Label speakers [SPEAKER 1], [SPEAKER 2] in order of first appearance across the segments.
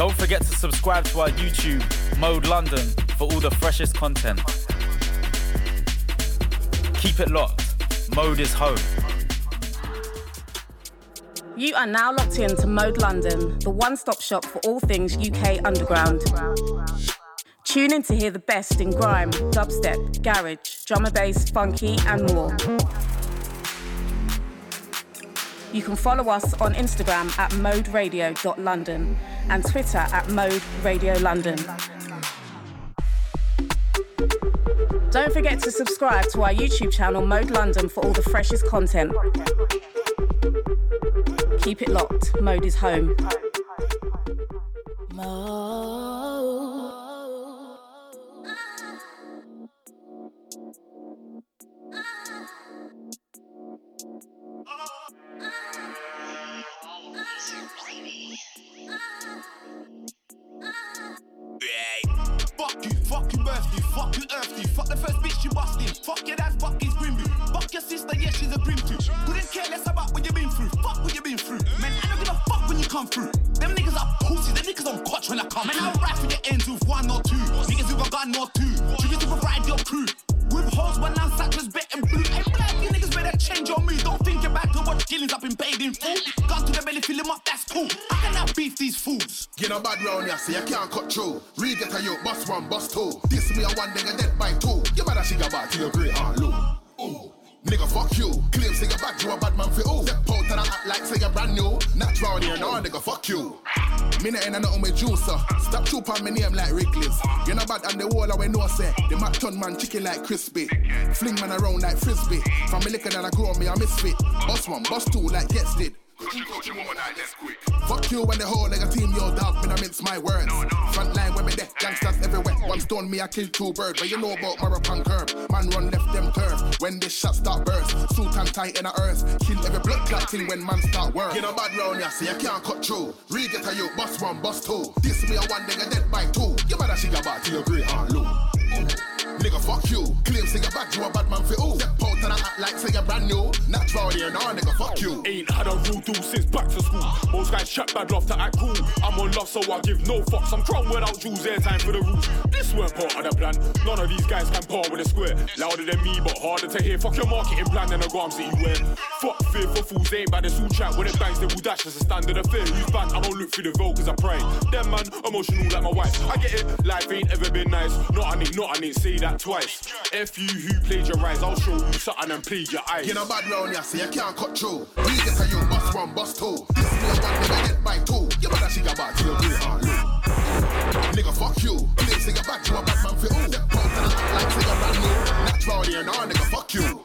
[SPEAKER 1] Don't forget to subscribe to our YouTube, Mode London, for all the freshest content. Keep it locked. Mode is home.
[SPEAKER 2] You are now locked in to Mode London, the one stop shop for all things UK underground. Tune in to hear the best in grime, dubstep, garage, drum and bass, funky, and more. You can follow us on Instagram at moderadio.london and Twitter at Mode Radio London. Don't forget to subscribe to our YouTube channel Mode London for all the freshest content. Keep it locked. Mode is home.
[SPEAKER 3] Fuck you, fuck you, earthy, fuck you, earthy. Fuck the first bitch you busting. Fuck your dad, fuck his grim Fuck your sister, yeah, she's a grim too. Couldn't care less about what you been through. Fuck what you been through. Man, I don't give a fuck when you come through. Them niggas are pussies, them niggas on clutch when I come. Man, I don't rap for your ends with one or two. You
[SPEAKER 4] know bad round here, so you can't cut through. Read it to you, bust one, bust two. This me a one nigga dead by two. You better see your back to your great aunt Lou. Ooh. Nigga, fuck you. Claim say you bad, you a bad man for who? Step out and I act like say you brand new. Not round here, no nigga, fuck you. Me not in a nothing with juicer. Stop troop on me name like Wrigley's. You know bad and the wall away no say. The Mac ton man chicken like crispy. Fling man around like frisbee. From me liquor that I grow me a misfit. Bust one, bust two like gets did. Fuck you when the whole like a team, yo dog, When I mince my words. Front line when me death, gangsters everywhere. One stone me, I kill two birds. But you know about Marapan curb. Man run left them turf. When this shot start burst, suit and tight in the earth. Kill every blood clot thing when man start work. You know bad round here, so you can't cut through. Read it to you, bust one, bust two. This me a one nigga dead by two. You better see your back to your great aunt Lou. Nigga, fuck you. Claim say you bad, you a bad man for who? Step out and I act like say you brand new. Round here, no nigga, fuck you.
[SPEAKER 5] Ain't had a rule do since back to school. Most guys chat bad love to act cool. I'm on love, so I give no fucks. I'm crowned without jewels, airtime for the rules. This weren't part of the plan. None of these guys can par with a square. Louder than me, but harder to hear. Fuck your marketing plan and the grams that you wear. Fuck fear for fools, ain't bad, it's all chat. When it bangs, they will dash as a standard affair. Who's bad? I don't look through the veil cause I pray. Them man, emotional like my wife. I get it, life ain't ever been nice. Not I need, not I need, say that twice. F you who played your rise, I'll show you something and plead your eyes.
[SPEAKER 4] You know bad round here, so you can't cut through. Read it to you, bust one, bust two. This me a one nigga get by two. You better see your back to your great aunt Lou. Nigga, fuck you. Claim say you bad, you a bad man for who? Step out and I act like you brand new. Not round here, no nigga, fuck you.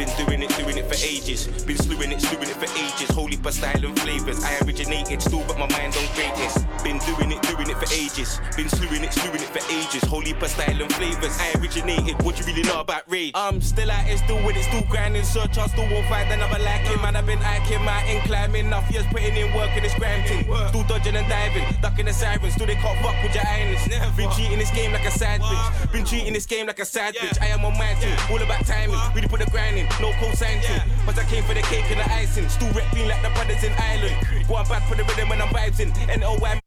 [SPEAKER 4] Been
[SPEAKER 6] doing it, doing it for ages. Been slewing it, slewing it for ages. Holy for style and flavors. I originated, still got my mind on greatness. Been doing it, doing it for ages. Been slewing it, slewing it for ages. Holy for style and flavors. I originated. What you really know about rage? I'm still at it, still with it, still grinding. Search, I still won't find another like him. Man, I've been hiking, mountain climbing. Enough years putting in work in this grind thing. Still dodging and diving, ducking the sirens. Still they can't fuck with your islands. Been cheating this game like a side bitch. Been treating this game like a side bitch. I am on my team, all about timing. Really put the grind in, no cosign to. But I came for the cake and the icing. Still repping like the brothers in Ireland. Going back for the rhythm when I'm vibes in. N-O-Y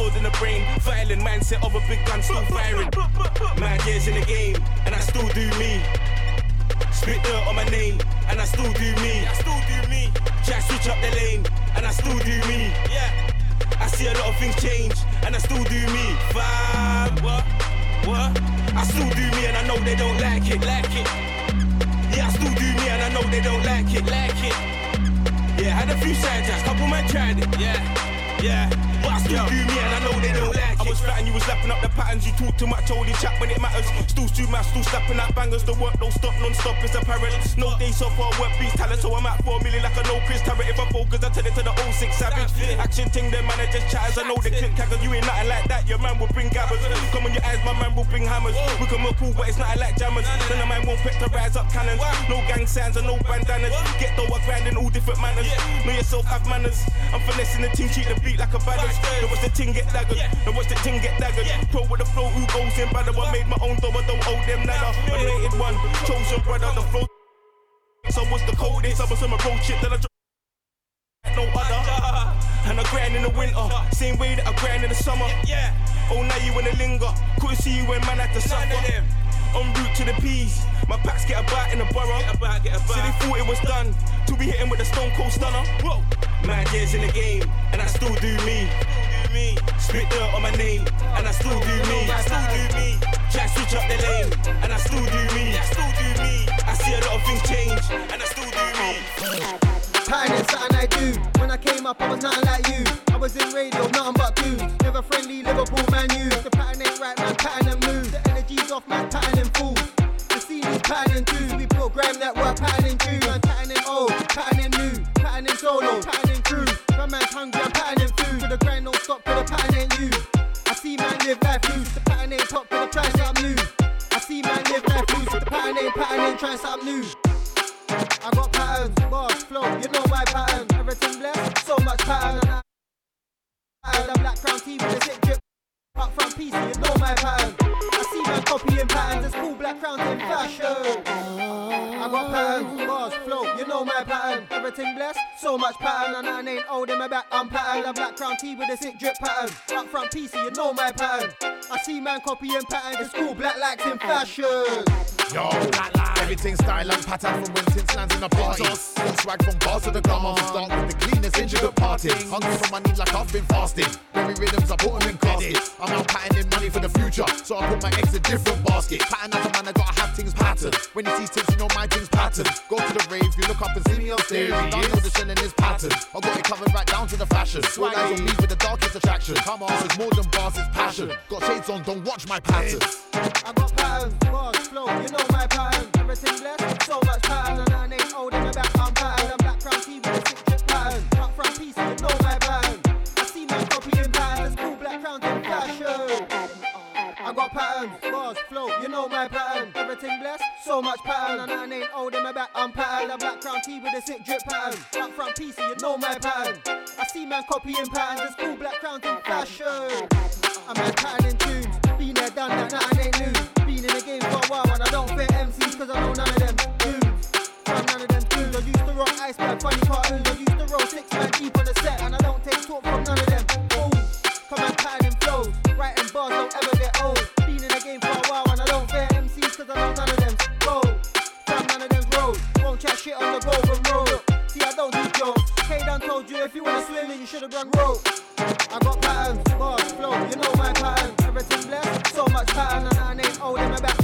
[SPEAKER 6] stored in the brain. Violent mindset of a big gun still firing. Mad years in the game, and I still do me. Spit dirt on my name, and I still do me. I still do me. Try switch up the lane, and I still do me. Yeah. I see a lot of things change, and I still do me. Fam, what? What? I still do me, and I know they don't like it. Like it. Yeah, I still do me, and I know they don't like it. Like it. Yeah, had a few side jacks, couple man tried it. Yeah, yeah. But I still do me and I know they don't like it. I was and you was lapping up the patterns. You talk too much, only chat when it matters. Still too much, still slapping out bangers. The work don't stop, non-stop is apparent. No days off, I work beats talent, so I'm at four million like a no Chris Tarrant. If I focus, I tell it to the 06 savage. Action thing, them man, I just chatters. I know they click caggers. You ain't nothing like that. Your man will bring gabbers. Come on your eyes, my man will bring hammers. We can look cool, but it's nothing like jammers. Then the man won't pet to rise up cannons. No gang signs and no bandanas. Get though, I grind in all different manners. Know yourself, have manners. I'm finessing the team, treat the beat like a balance. Now watch the ting get daggered. Now watch the ting get daggered. Pro with the flow, who goes in better? I made my own though, I don't owe them nada. Anointed one, chosen brother, the flow. So what's the coldest? I was my road shit that I no other. And I grind in the winter, same way that I grind in the summer. Yeah. Oh, now you wanna linger. Couldn't see you when man had to suffer. En route to the peas, my packs get about in the borough. Get about, get about. So they thought it was done. To be hitting with a stone cold stunner. Whoa. Mad years in the game, and I still do me. me. Spit dirt on my name, and I still do me. I still do me. Try switch up the lane, and I still do me. I still do me. I see a lot of things change, and I still do me.
[SPEAKER 7] Pattern is something I do. When I came up, I was nothing like you. I was in radio, nothing but dudes. Never friendly, Liverpool man, you. The pattern ain't right, man, pattern and move. The energy's off, man, pattern and fool. The scene is pattern do. We program that work, pattern and do. Man, pattern and old, pattern and new. Pattern and solo, pattern and crew. My man's hungry, I'm pattern and food. To the grind, don't stop, to the pattern ain't you. I see man live life loose. The pattern ain't top, to the try something new. I see man live life loose. The pattern ain't pattern ain't try something new. I got flow, you know my pattern. Everything blessed, so much pattern. And the black crown tee with drip. Up front PC, you know my pattern. I see man copying patterns, it's cool black crowns in fashion. I got patterns, bars, flow, you know my pattern. Everything blessed, so much pattern. And I ain't old in my back, I'm pattern. The black crown tee with a sick drip pattern. Up front PC, you know my pattern. I see man copying patterns, it's cool black likes in fashion.
[SPEAKER 8] Yo, everything style and pattern from when since lands in the party. Got swag from bars to the glamour. We start with the cleanest intricate parting. Hungry for money like I've been fasting. Every rhythms I put them in caskets. I'm out patterning money for the future, so I put my eggs in different baskets. Pattern as a man, I gotta have things patterned. When you see tips, you know my things pattern. Go to the rave, you look up and see me on stage. Don't know the shelling is pattern. I got it covered right down to the fashion. All eyes on me with the darkest attraction. Come on, it's more than bars, it's passion. Got shades on, don't watch my pattern.
[SPEAKER 7] I got patterns, bars, flow, you know my pattern. Everything blessed, so much pattern. And I ain't old in the back, I'm pattern. Know my pattern. Everything blessed, so much pattern. And I ain't old in my back, I'm pattern. I'm black crown T with a sick drip pattern. Up front piece, you know my pattern. I see man copying patterns, It's cool black crowns in fashion. I'm like patterning tunes, been there, done that, nothing ain't new. Been in the game for a while and I don't fit MCs cause I know none of them tunes. From none of them tunes, I used to rock iceberg, funny cartoons. I used to roll six man deep on the set and I don't take talk from none of them fools. Come and patterning flows, writing bars don't ever get old. I know none of them gold. From none of them road, won't chat shit on the golden road. See I don't do jokes. K done told you if you wanna swim then you should've run rope. I got patterns, bars, flow, you know my pattern. Everything blessed, so much pattern, and I ain't old in my back,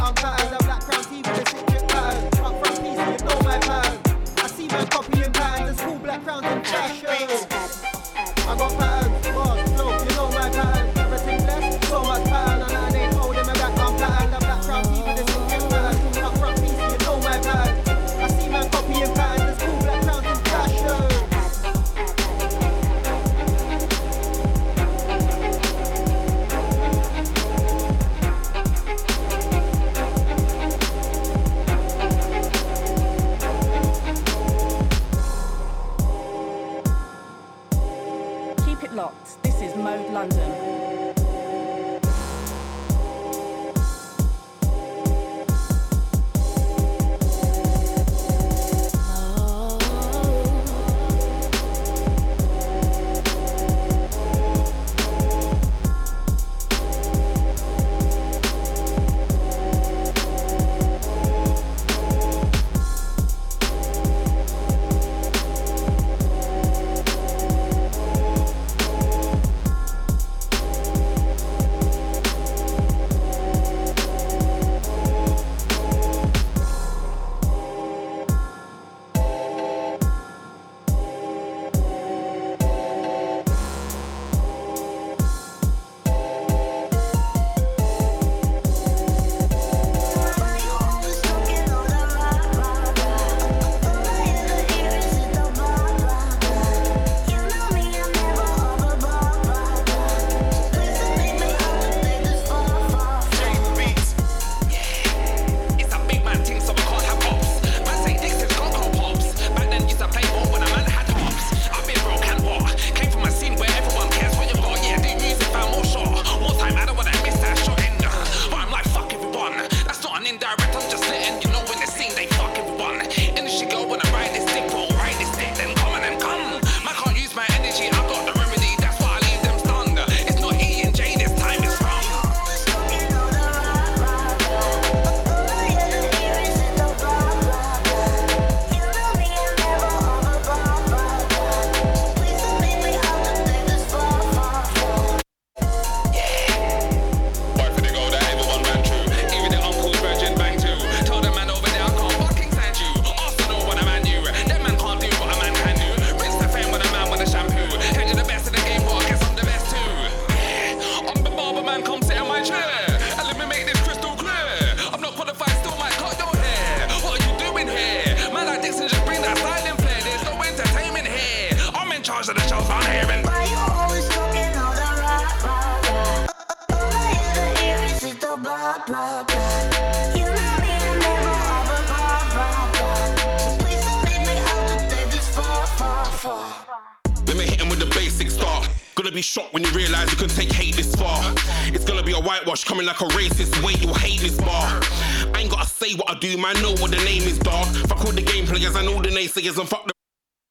[SPEAKER 9] naysayers and fuck the.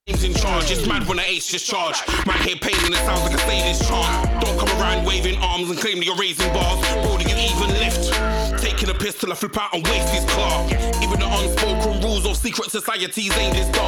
[SPEAKER 9] In charge, it's mad when the ace just charge. Man, hear pain and it sounds like a sadist chant. Don't come around waving arms and claim that you're raising bars. Bro, do you even lift? Taking a piss till I flip out and waste his car. Even the unspoken rules of secret societies ain't this dark.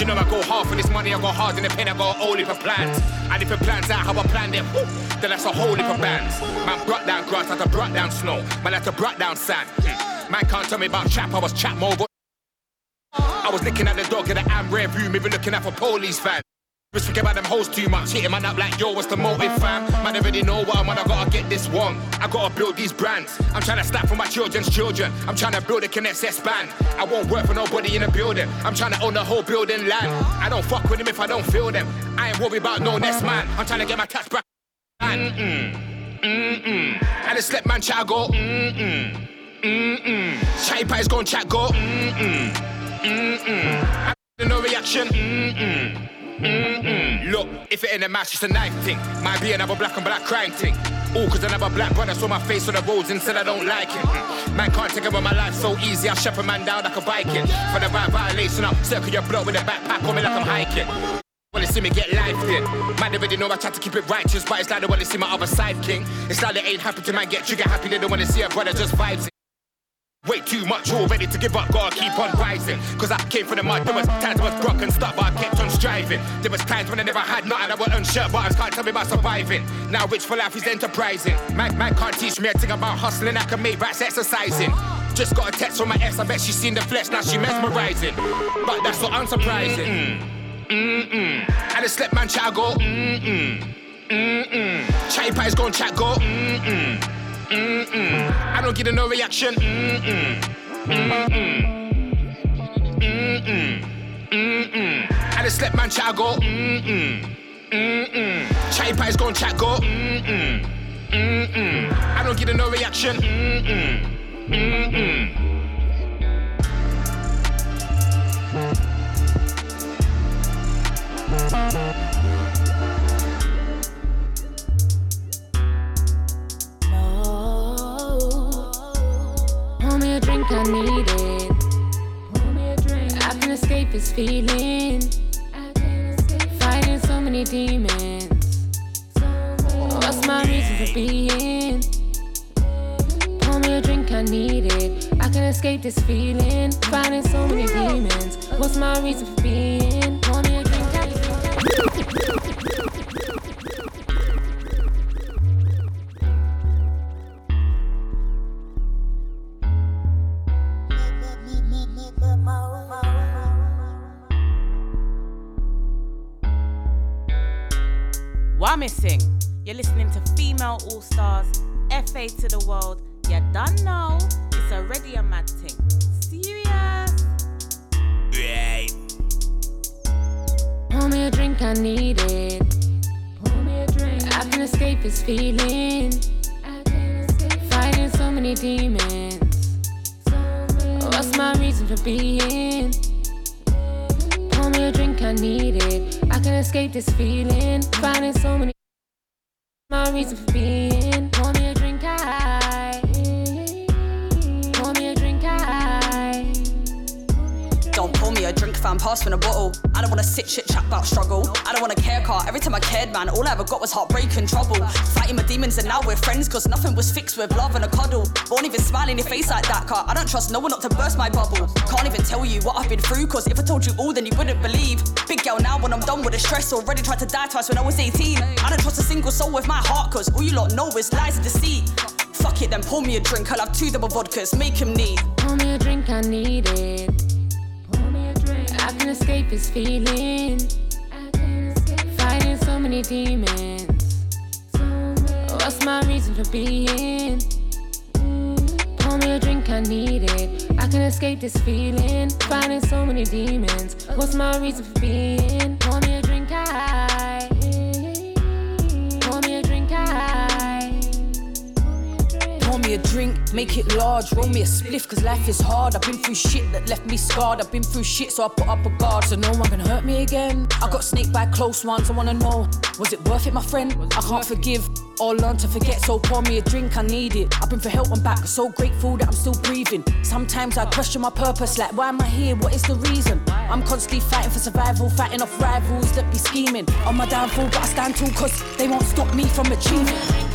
[SPEAKER 10] She know I go hard for this money, I go hard in the pen, I got a whole heap of plans. And if it plans out how I planned it, then that's a whole heap of bands. Man brought down grass, like a brought down snow. Man like a brought down sand. Hmm. Man can't tell me about chap, I was chap mobile. I was looking at the dog in the am rear view, maybe looking at for police fans. Just forget about them hoes too much. Hitting man up like, yo, what's the motive, fam? Man, I already know what I'm on. I get this one. I gotta build these brands. I'm trying to stack for my children's children. I'm trying to build a Connect band. I won't work for nobody in the building. I'm trying to own the whole building land. I don't fuck with them if I don't feel them. I ain't worried about no next man. I'm trying to get my cash back. Mm-mm. Mm-mm. And the slip man chat go, mm-mm. Mm-mm. Chatty pies gon' chat go, mm-mm. Mm-mm. No reaction, mm-mm. Mm-mm. Look, if it ain't a match, it's a knife thing. Might be another black and black crime thing. All cause another black brother saw my face on the roads and said I don't like it. Man can't take over my life so easy, I shut a man down like a Viking. For the right violation, I'll circle your block with a backpack on me like I'm hiking. Wanna see me get life. Man, they already know I try to keep it righteous, but it's like they wanna see my other side king. It's like they ain't happy to man get trigger happy, they don't wanna see a brother just vibes. Way too much, all ready to give up, gotta keep on rising. Cause I came from the mud, there was times I was broke and stuck, but I kept on striving. There was times when I never had nothing, I was unshirt, but I can't tell me about surviving. Now rich for life is enterprising. Man, man can't teach me a thing about hustling, I can make rats exercising. Just got a text from my ex, I bet she's seen the flesh, now she mesmerizing. But that's so unsurprising. Mm-mm. And the slip man chat go, mm-mm. Mm-mm. Chatty pies gon' chat go, mm-mm. Mm-mm. I don't get no reaction. Mm-mm. Mm-mm. Mm-mm. Mm-mm. And the slip man chat go. Mm-mm. Mm-mm. Chatty pies gon' chat go. Mm-mm. Mm-mm. I don't get no reaction. Mm-mm. Mm-mm.
[SPEAKER 11] Pour me a drink, I need it. Pour me a drink. I can escape this feeling. Fighting so many demons. What's my reason for being? Pour me a drink, I need it. I can escape this feeling. Fighting so many demons. What's my reason for being?
[SPEAKER 12] What missing? You're listening to Female All Stars, FA to the world. You done know it's already a mad thing. Serious?
[SPEAKER 10] Right.
[SPEAKER 11] Pour me a drink, I need it. Pour me a drink. I can escape this feeling. Fighting so many demons. What's my reason for being? Me a drink, I need it. I can escape this feeling. Finding so many. My reason for being. A drink,
[SPEAKER 13] fam, pass me a bottle. I don't wanna sit shit chat about struggle. I don't wanna care car. Every time I cared, man, all I ever got was heartbreak and trouble. Fighting my demons and now we're friends, cause nothing was fixed with love and a cuddle. Won't even smile in your face like that, car. I don't trust no one not to burst my bubble. Can't even tell you what I've been through, cause if I told you all, then you wouldn't believe. Big girl now when I'm done with the stress, already tried to die twice when I was 18. I don't trust a single soul with my heart, cause all you lot know is lies and deceit. Fuck it, then pour me a drink. I'll have two double vodkas, make him need.
[SPEAKER 11] Pour me a drink, I need it. Can escape this feeling. Fighting so many demons. What's my reason for being? Pour me a drink, I need it. I can escape this feeling. Fighting so many demons. What's my reason for being? Pour me me a drink,
[SPEAKER 13] make it large, roll me a spliff, cause life is hard. I've been through shit that left me scarred. I've been through shit, so I put up a guard, so no one can hurt me again. I got snaked by close ones, I wanna know, was it worth it, my friend? I can't forgive.
[SPEAKER 11] or learn to forget. So pour me a drink, I need it. I've been for help, I'm back. So grateful that I'm still breathing. Sometimes I question my purpose, like why am I here? What is the reason? I'm constantly fighting for survival, fighting off rivals that be scheming on my downfall, but I stand tall cause they won't stop me from achieving.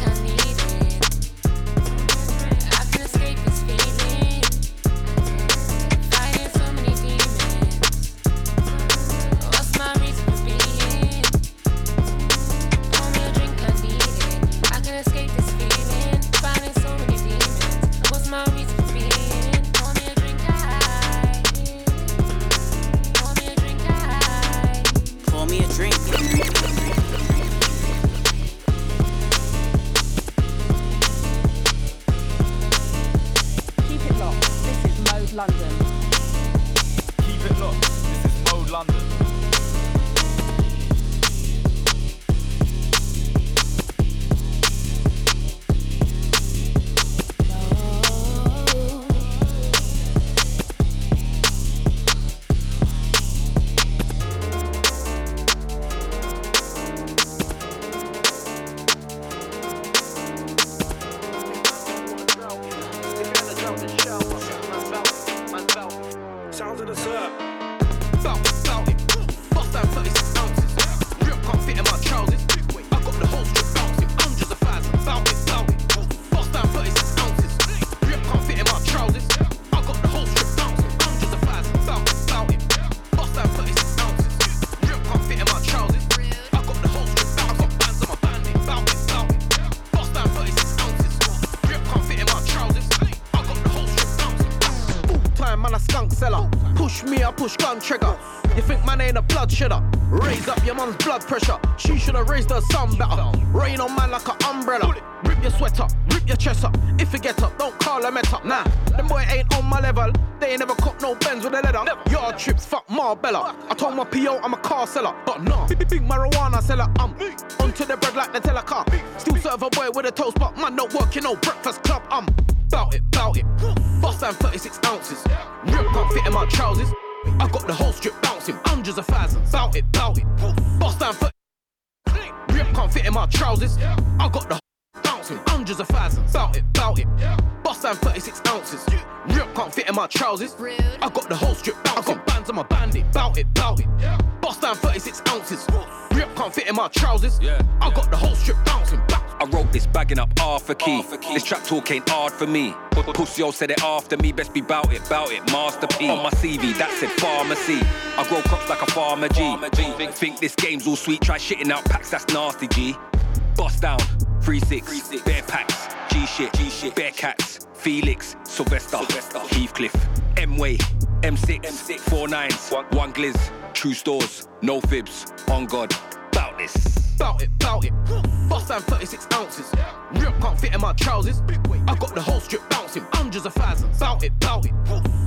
[SPEAKER 14] Your mum's blood pressure. She should've raised her son better. Rain on man like an umbrella. Rip your sweater, rip your chest up. If you get up, don't call them up. Nah, them boy ain't on my level. They ain't never caught no bends with a leather. Yard trips, fuck Marbella. I told my PO I'm a car seller, but nah, big, big marijuana seller. I'm onto the bread like the telecar. Still serve a boy with a toast, but man not working no breakfast club. I'm bout it, bout it. Bust down 36 ounces. My trousers. I got the whole strip bouncing. I
[SPEAKER 15] wrote this bagging up half a key. This trap talk ain't hard for me. Pussy all said it after me, best be bout it, bout it, Master P. On my CV, that said pharmacy. I grow crops like a farmer G. Think, think this game's all sweet, try shitting out packs, that's nasty G. Bust down, 3-6, bear packs, G shit, G shit, bare cats, Felix, Sylvester, Heathcliff, M-Way, M6, M6, 4 nines, one glizz, true stores, no fibs, on God, bout this.
[SPEAKER 14] Bout it, bout it. Bust down 36 ounces. Rip can't fit in my trousers. I got the whole strip bouncing, hundreds of thousands. Bout it, bout it.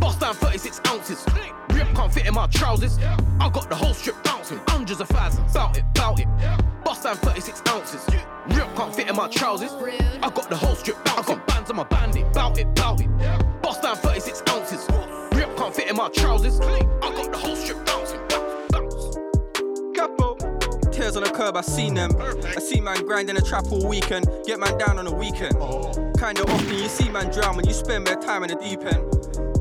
[SPEAKER 14] Bust down 36 ounces. Rip can't fit in my trousers. I got the whole strip bouncing, hundreds of thousands. Bout it, bout it. Bust down 36 ounces. Rip can't fit in my trousers. I got the whole strip bouncing. I got bands on my bandit. Bout it, bout it. Bust down 36 ounces. Rip can't fit in my trousers. I
[SPEAKER 16] Tears on the curb, I seen them. I see man grind in the trap all weekend, get man down on the weekend. Oh. Kinda often you see man drown when you spend more time in the deep end.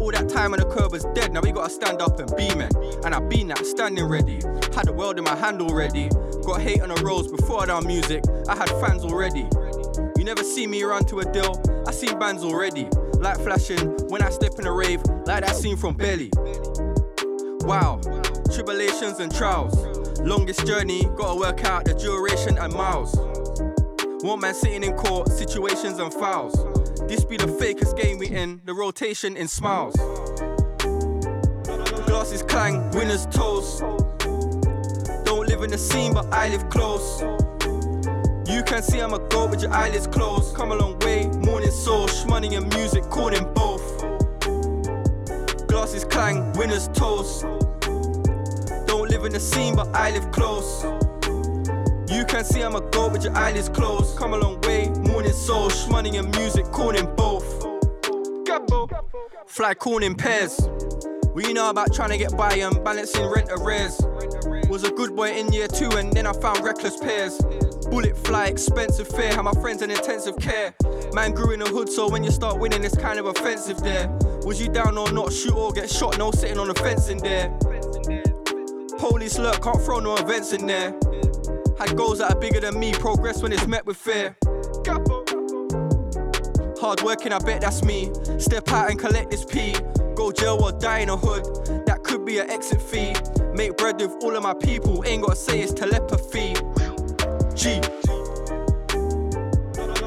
[SPEAKER 16] All that time on the curb was dead, now we gotta stand up and be men. And I been that, standing ready. Had the world in my hand already. Got hate on the roads before I done music, I had fans already. You never see me run to a deal, I seen bands already. Light flashing when I step in a rave, like that scene from Belly. Wow, tribulations and trials. Longest journey, gotta work out the duration and miles. One man sitting in court, situations and fouls. This be the fakest game we in, the rotation in smiles. Glasses clang, winners toast. Don't live in the scene, but I live close. You can see I'm a goat with your eyelids closed. Come a long way, morning soul, money and music, calling both. Glasses clang, winners toast. In the scene, but I live close. You can see I'm a goat with your eyelids closed. Come a long way, morning soul, money and music, calling both. Gabbo. Fly in pairs. We know about trying to get by and balancing rent arrears. Was a good boy in year two and then I found reckless pairs. Bullet fly, expensive fare. How my friends in intensive care. Man grew in the hood, so when you start winning, it's kind of offensive there. Was you down or not? Shoot or get shot? No sitting on the fence in there. Police lurk, can't throw no events in there. Had goals that are bigger than me, progress when it's met with fear. Hard working, I bet that's me. Step out and collect this P. Go jail or die in a hood, that could be an exit fee. Make bread with all of my people, ain't gotta say it's telepathy. G.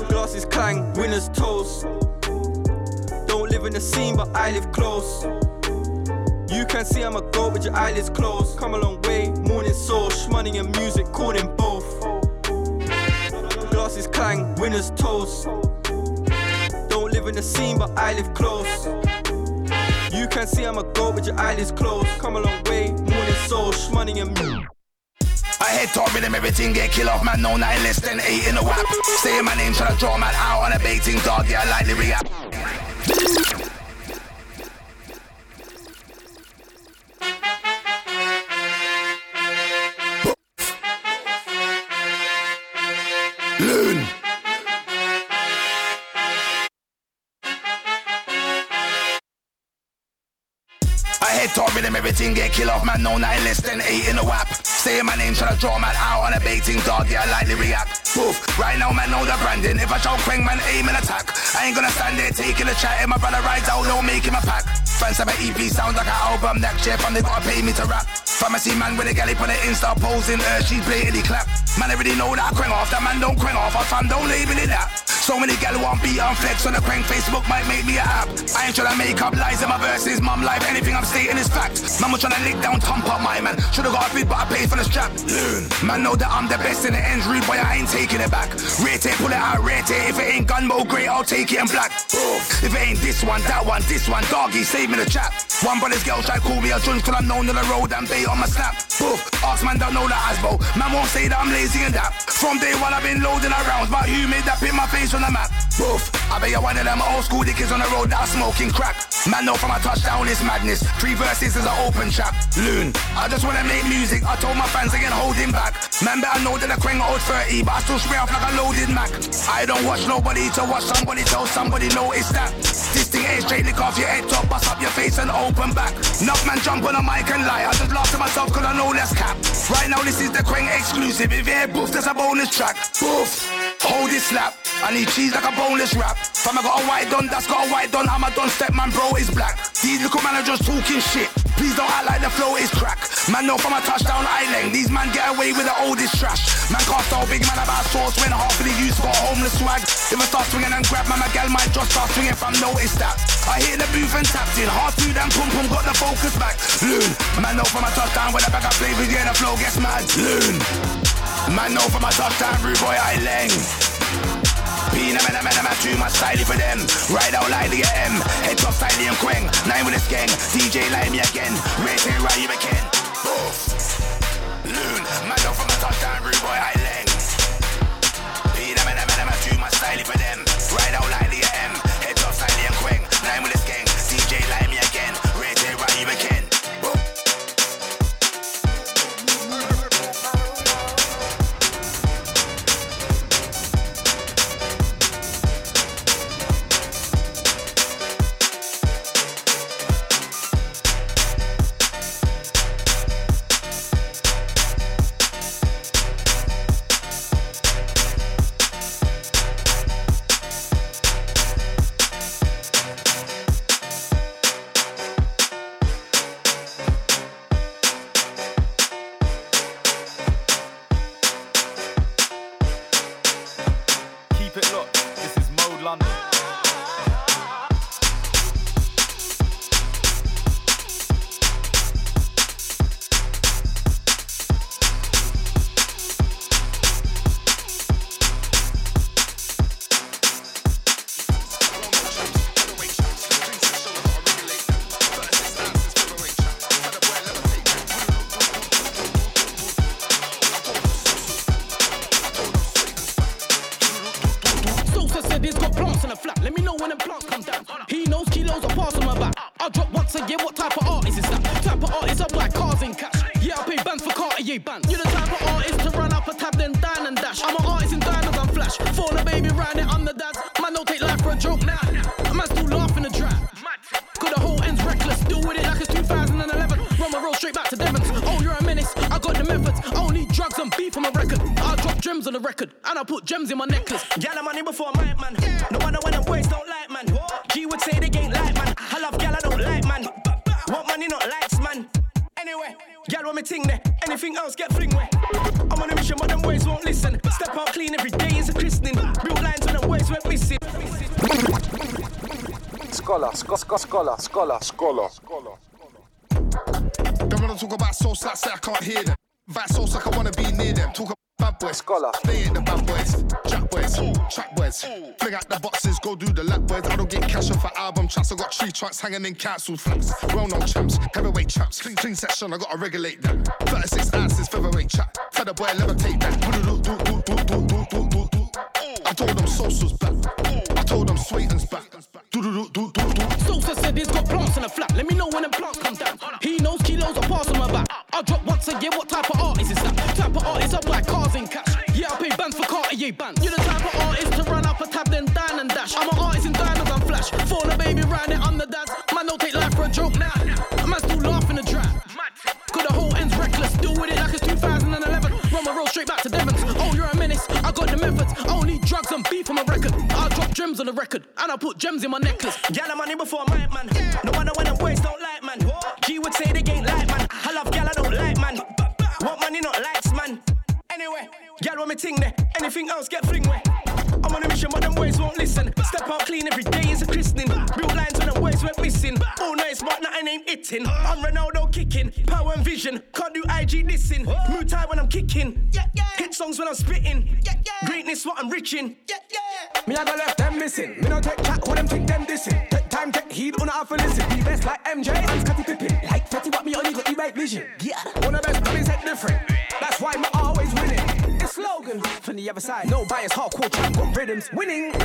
[SPEAKER 16] Glasses clang, winners toast. Don't live in the scene, but I live close. You can see I'm a goat with your eyelids closed. Come a long way, morning soul, money and music, calling both. Glasses clang, winners toast. Don't live in the scene, but I live close. You can see I'm a goat with your eyelids closed. Come a long way, morning soul, money and music.
[SPEAKER 17] I head top rhythm, everything get kill off, man. No nothing less than eight in a whap. Saying my name, tryna draw man out on a baiting dog, yeah, I lightly react. 18, get kill off man, no nine less than eight in a whap. Say my name, tryna draw man out on a baiting dog, yeah, I lightly react. Poof, right now man, know the branding. If I show quang man, aim and attack. I ain't gonna stand there taking a chat, and my brother rides out, no making my pack. Fans of my EP, sound like an album, that year, and they gotta pay me to rap. Pharmacy man with a galley on the Insta posing, her, she's blatantly clap. Man, I really know that I quang off, that man don't crank off, I fam don't label it that. So many gal want beat on flex on the crank, Facebook might make me a app. I ain't tryna make up lies in my verses, mum life, anything I'm stating is fact. My Man was tryna lick down, thump up my man. Should've got a bid, but I paid for the strap. Loon. Man know that I'm the best in the rude boy, I ain't taking it back. Rate it, pull it out, rate it. If it ain't gun mode great, I'll take it in black. Oof. If it ain't this one, that one, this one, doggy, save me the chat. One brother's girl try call me a junce till I'm known to the road and bait on my snap. Boof, ask man don't know that Asbo. Man won't say that I'm lazy and that. From day one I've been loading around, but who made that pin my face on the map? Boof, I bet you're one of them old school dickers on the road that are smoking crack. Man know from a touchdown it's madness. Three verses is an open Loon, I just wanna make music. I told my fans again holding back. Man better know that the Quang old 30, but I still spray off like a loaded Mac. I don't watch nobody to watch somebody tell somebody notice that. This thing ain't straight lick off your head top, bust up your face and open back. Enough man jump on a mic and lie. I just laugh to myself cause I know that's cap. Right now this is the Quang exclusive. If you hear boof, that's a bonus track. Boof, hold this slap. I need cheese like a boneless wrap. Fam, I got a white done, that's got a white done. I'm a done step man, bro, is black. These little managers talking shit. Please don't act like the flow is crack. Man, know from a touchdown island. These man get away with the oldest trash. Man can't style big man about sauce when half of the youth got homeless swag. If I start swinging and grab, man, my gal might just start swinging from notice that. I hit the booth and tapped in. Half two, then pum pum got the focus back. Loon, man, know from a touchdown with a bag of flavors, yeah, the flow gets mad. Loon, man, know from a touchdown, rude boy, I leng. Pina man, man, man, I'm too much style for them. Ride out like the M. Head top style and Quang. Nine with a gang. DJ like me again. Race it right you again. Loon. Man down from the touchdown, rude boy, I leng. Pina man, man, man, too much style for them. Ride out like
[SPEAKER 18] scholar, scholar, scholar,
[SPEAKER 4] Don't wanna talk about soul slats, say I can't hear them. Vice soul like I wanna be near them. Talk about bad boys, scholar. They ain't the bad boys, jack boys, track boys. Fling out the boxes, go do the lap boys. I don't get cash off for album tracks. I got three tracks hanging in cancelled flats. Well known champs, heavyweight champs. Clean, clean section, I gotta regulate that. 36 ounces, featherweight chat. Tell the boy, levitate that. Do do do
[SPEAKER 14] do
[SPEAKER 17] Winning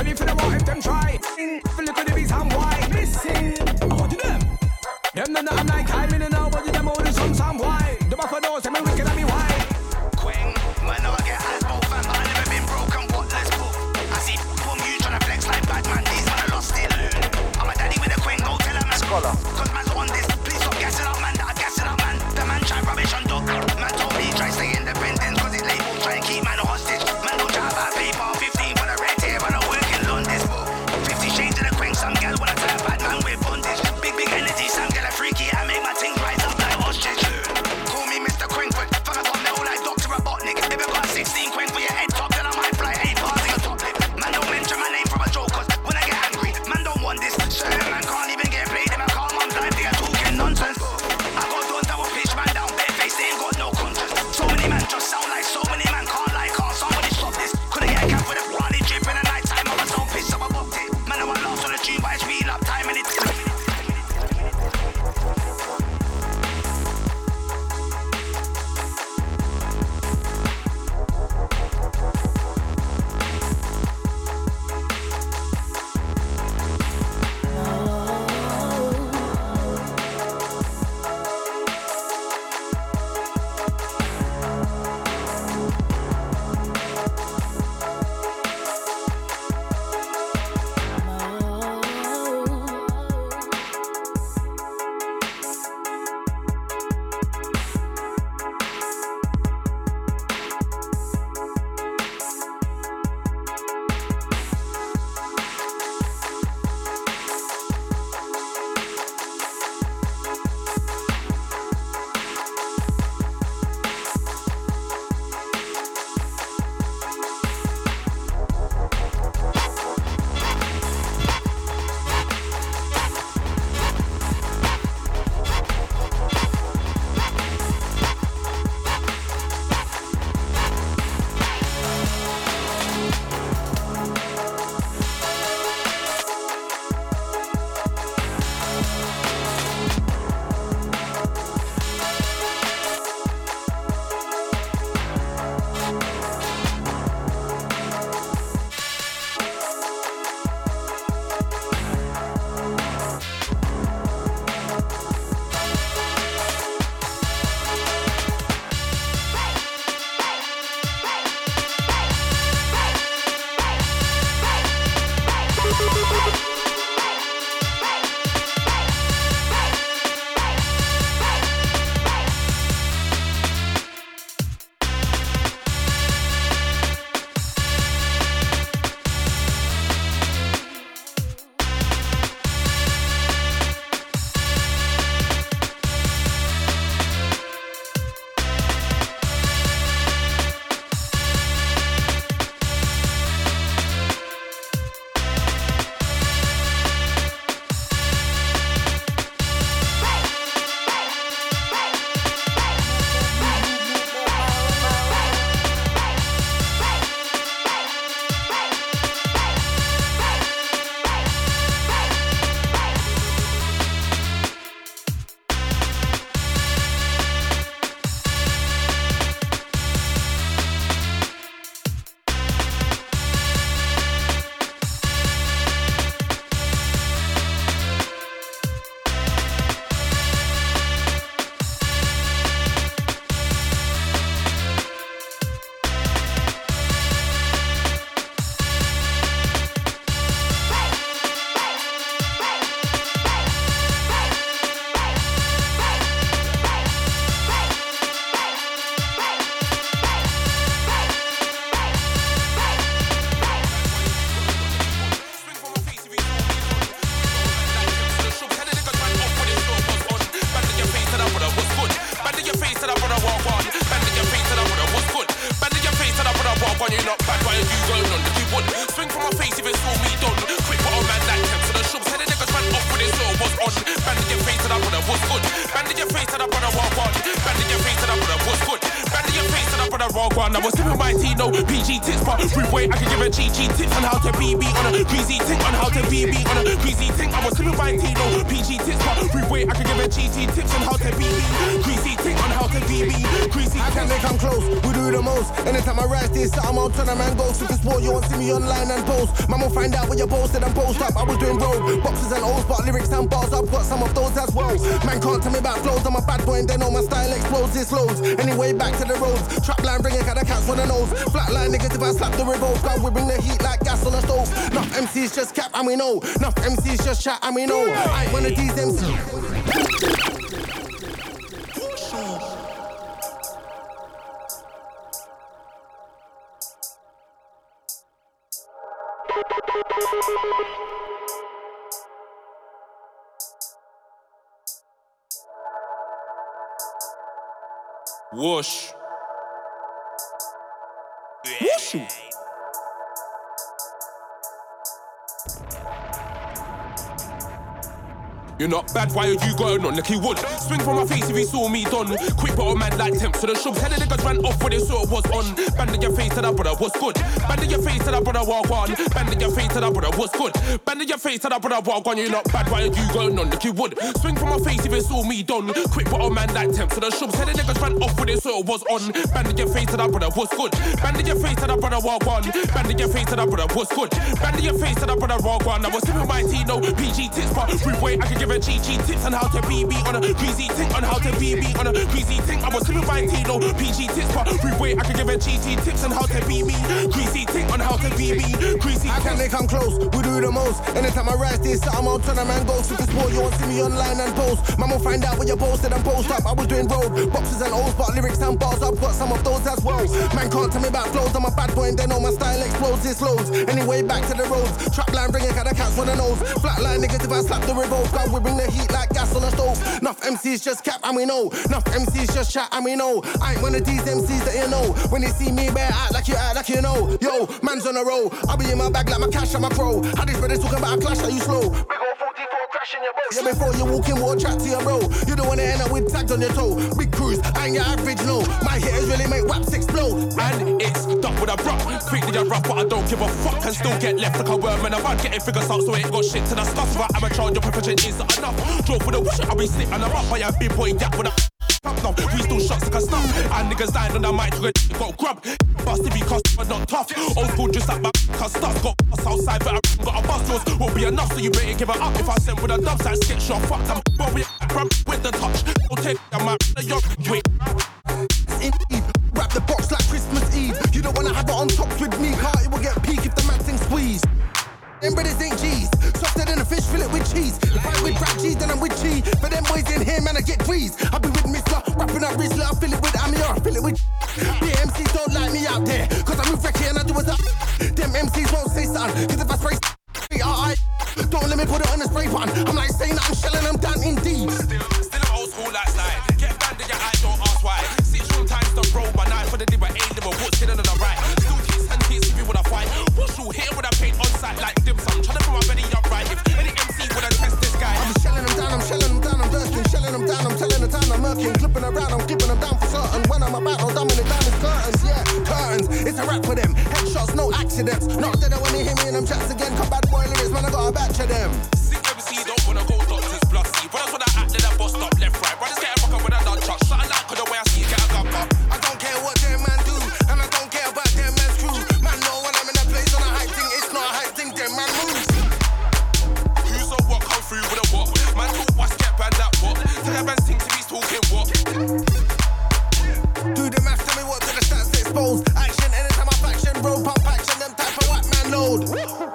[SPEAKER 19] chat and we know. I ain't one of these MCs.
[SPEAKER 20] Bad, why are you going on? Like he would swing from my face if he saw me done. Quick a man like temps to the shops. Tell the niggas ran off when they saw it was on. Banding your face to that brother, what's good? Banding your face to that brother, walk on. Banding your face to that brother, what's good? Banding your face to that brother, walk on. You're not bad, why are you going on? Like he would swing from my face if he saw me done. Quick a man like temps to the shops. Tell the niggas ran off when they saw it was on. Banding your face to that brother, what's good? Banding your face to that brother, walk on. Banding your face to that brother, what's good? Banding your face to that brother, walk on. I was sipping my tea, no PG tips, but free way I can give a GG tips on how to BB on a greasy thing, on how to BB on a greasy thing. I was sipping my tea, no PG tips, but free way I can give a GG tips on how to BB greasy thing, on how to BB greasy.
[SPEAKER 19] How can they come close? We do the most. Anytime I rise this, I'm out turn a man go. Super sport, you won't see me online and post. Will find out what you posted and post up. I was doing road, boxes and O's, but lyrics and bars, I've got some of those as well. Man can't tell me about flows, I'm a bad boy and they know my style explodes, this loads. Anyway, back to the roads. Trap line bringing kind of cats on the nose. Flat line niggas if I slap the revolt, God, we bring the heat like gas on the stove. Enough MCs just cap and we know. Enough MCs just chat and we know. I ain't one of these MCs that you know. When they see me, better act like you act like you know. Yo, man's on a roll. I'll be in my bag like my cash, I'm a pro. How these brothers talking about a clash, are you slow? Yeah, before you walk in, we'll chat to your bro. You don't wanna end up with tags on your toe. Big Kruz, I ain't your average, no. My hitters really make raps explode.
[SPEAKER 20] And it's done with a rock. Quickly a rough, but I don't give a fuck. And still get left like a worm in a bud. Getting figures out, so it ain't got shit to the stuff. But I'm a child, your profession is enough. Drove with a wish, I'll be sitting up. By a big boy, yeah, with a Pump now, we still shots like a snuff. And niggas dying on the mic, get got grub. Bust if he cost, but not tough. Old school, just like my cause stuff. Got us outside, but I got a bust yours. Won't be enough, so you better give it up. If I send with a dub, side skit shot, fuck them. But we grab with the touch. Don't take might young wait.
[SPEAKER 19] Indeed, wrap the box like Christmas Eve. You don't wanna have it on tops with me, car it will get peak if the man thing squeeze. Them brothers ain't G's, softer than a fish, fill it with cheese. If I'm with rap G's, then I'm with G. For them boys in here, man, I get breeze. I be with Mr. Rapping up Rizla, I fill it with Amir, I fill it with. Yeah, MCs don't like me out there, cause I move Recky and I do what's up. Them MCs won't say something, cause if I spray I don't let me put it on a spray pan. I'm like saying I'm shelling them down indeed.
[SPEAKER 20] Still, still old school like slide. Get banned in your eye, don't ask why. Six times the roll, but nine for the liver, eight liver, what's hidden on the Push you here with a paint on sight like dim sum. Tryna put my belly up right. If any MC wanna test this guy,
[SPEAKER 19] I'm shelling them down, I'm shelling them down, I'm bursting, shelling them down, I'm telling the time I'm murking, clipping around, I'm clipping them down for certain. When I'm about, I'm dumbing it down, it's curtains, yeah, curtains. It's a rap for them. Headshots, no accidents. Not that I wanna hear me and them chats again. Come bad boy lyrics, man, I got a batch of them.
[SPEAKER 20] Sick MC don't wanna go doctors C. Brothers wanna act like a boss stop left right. Brothers get a fucker with a done truck. Something
[SPEAKER 19] of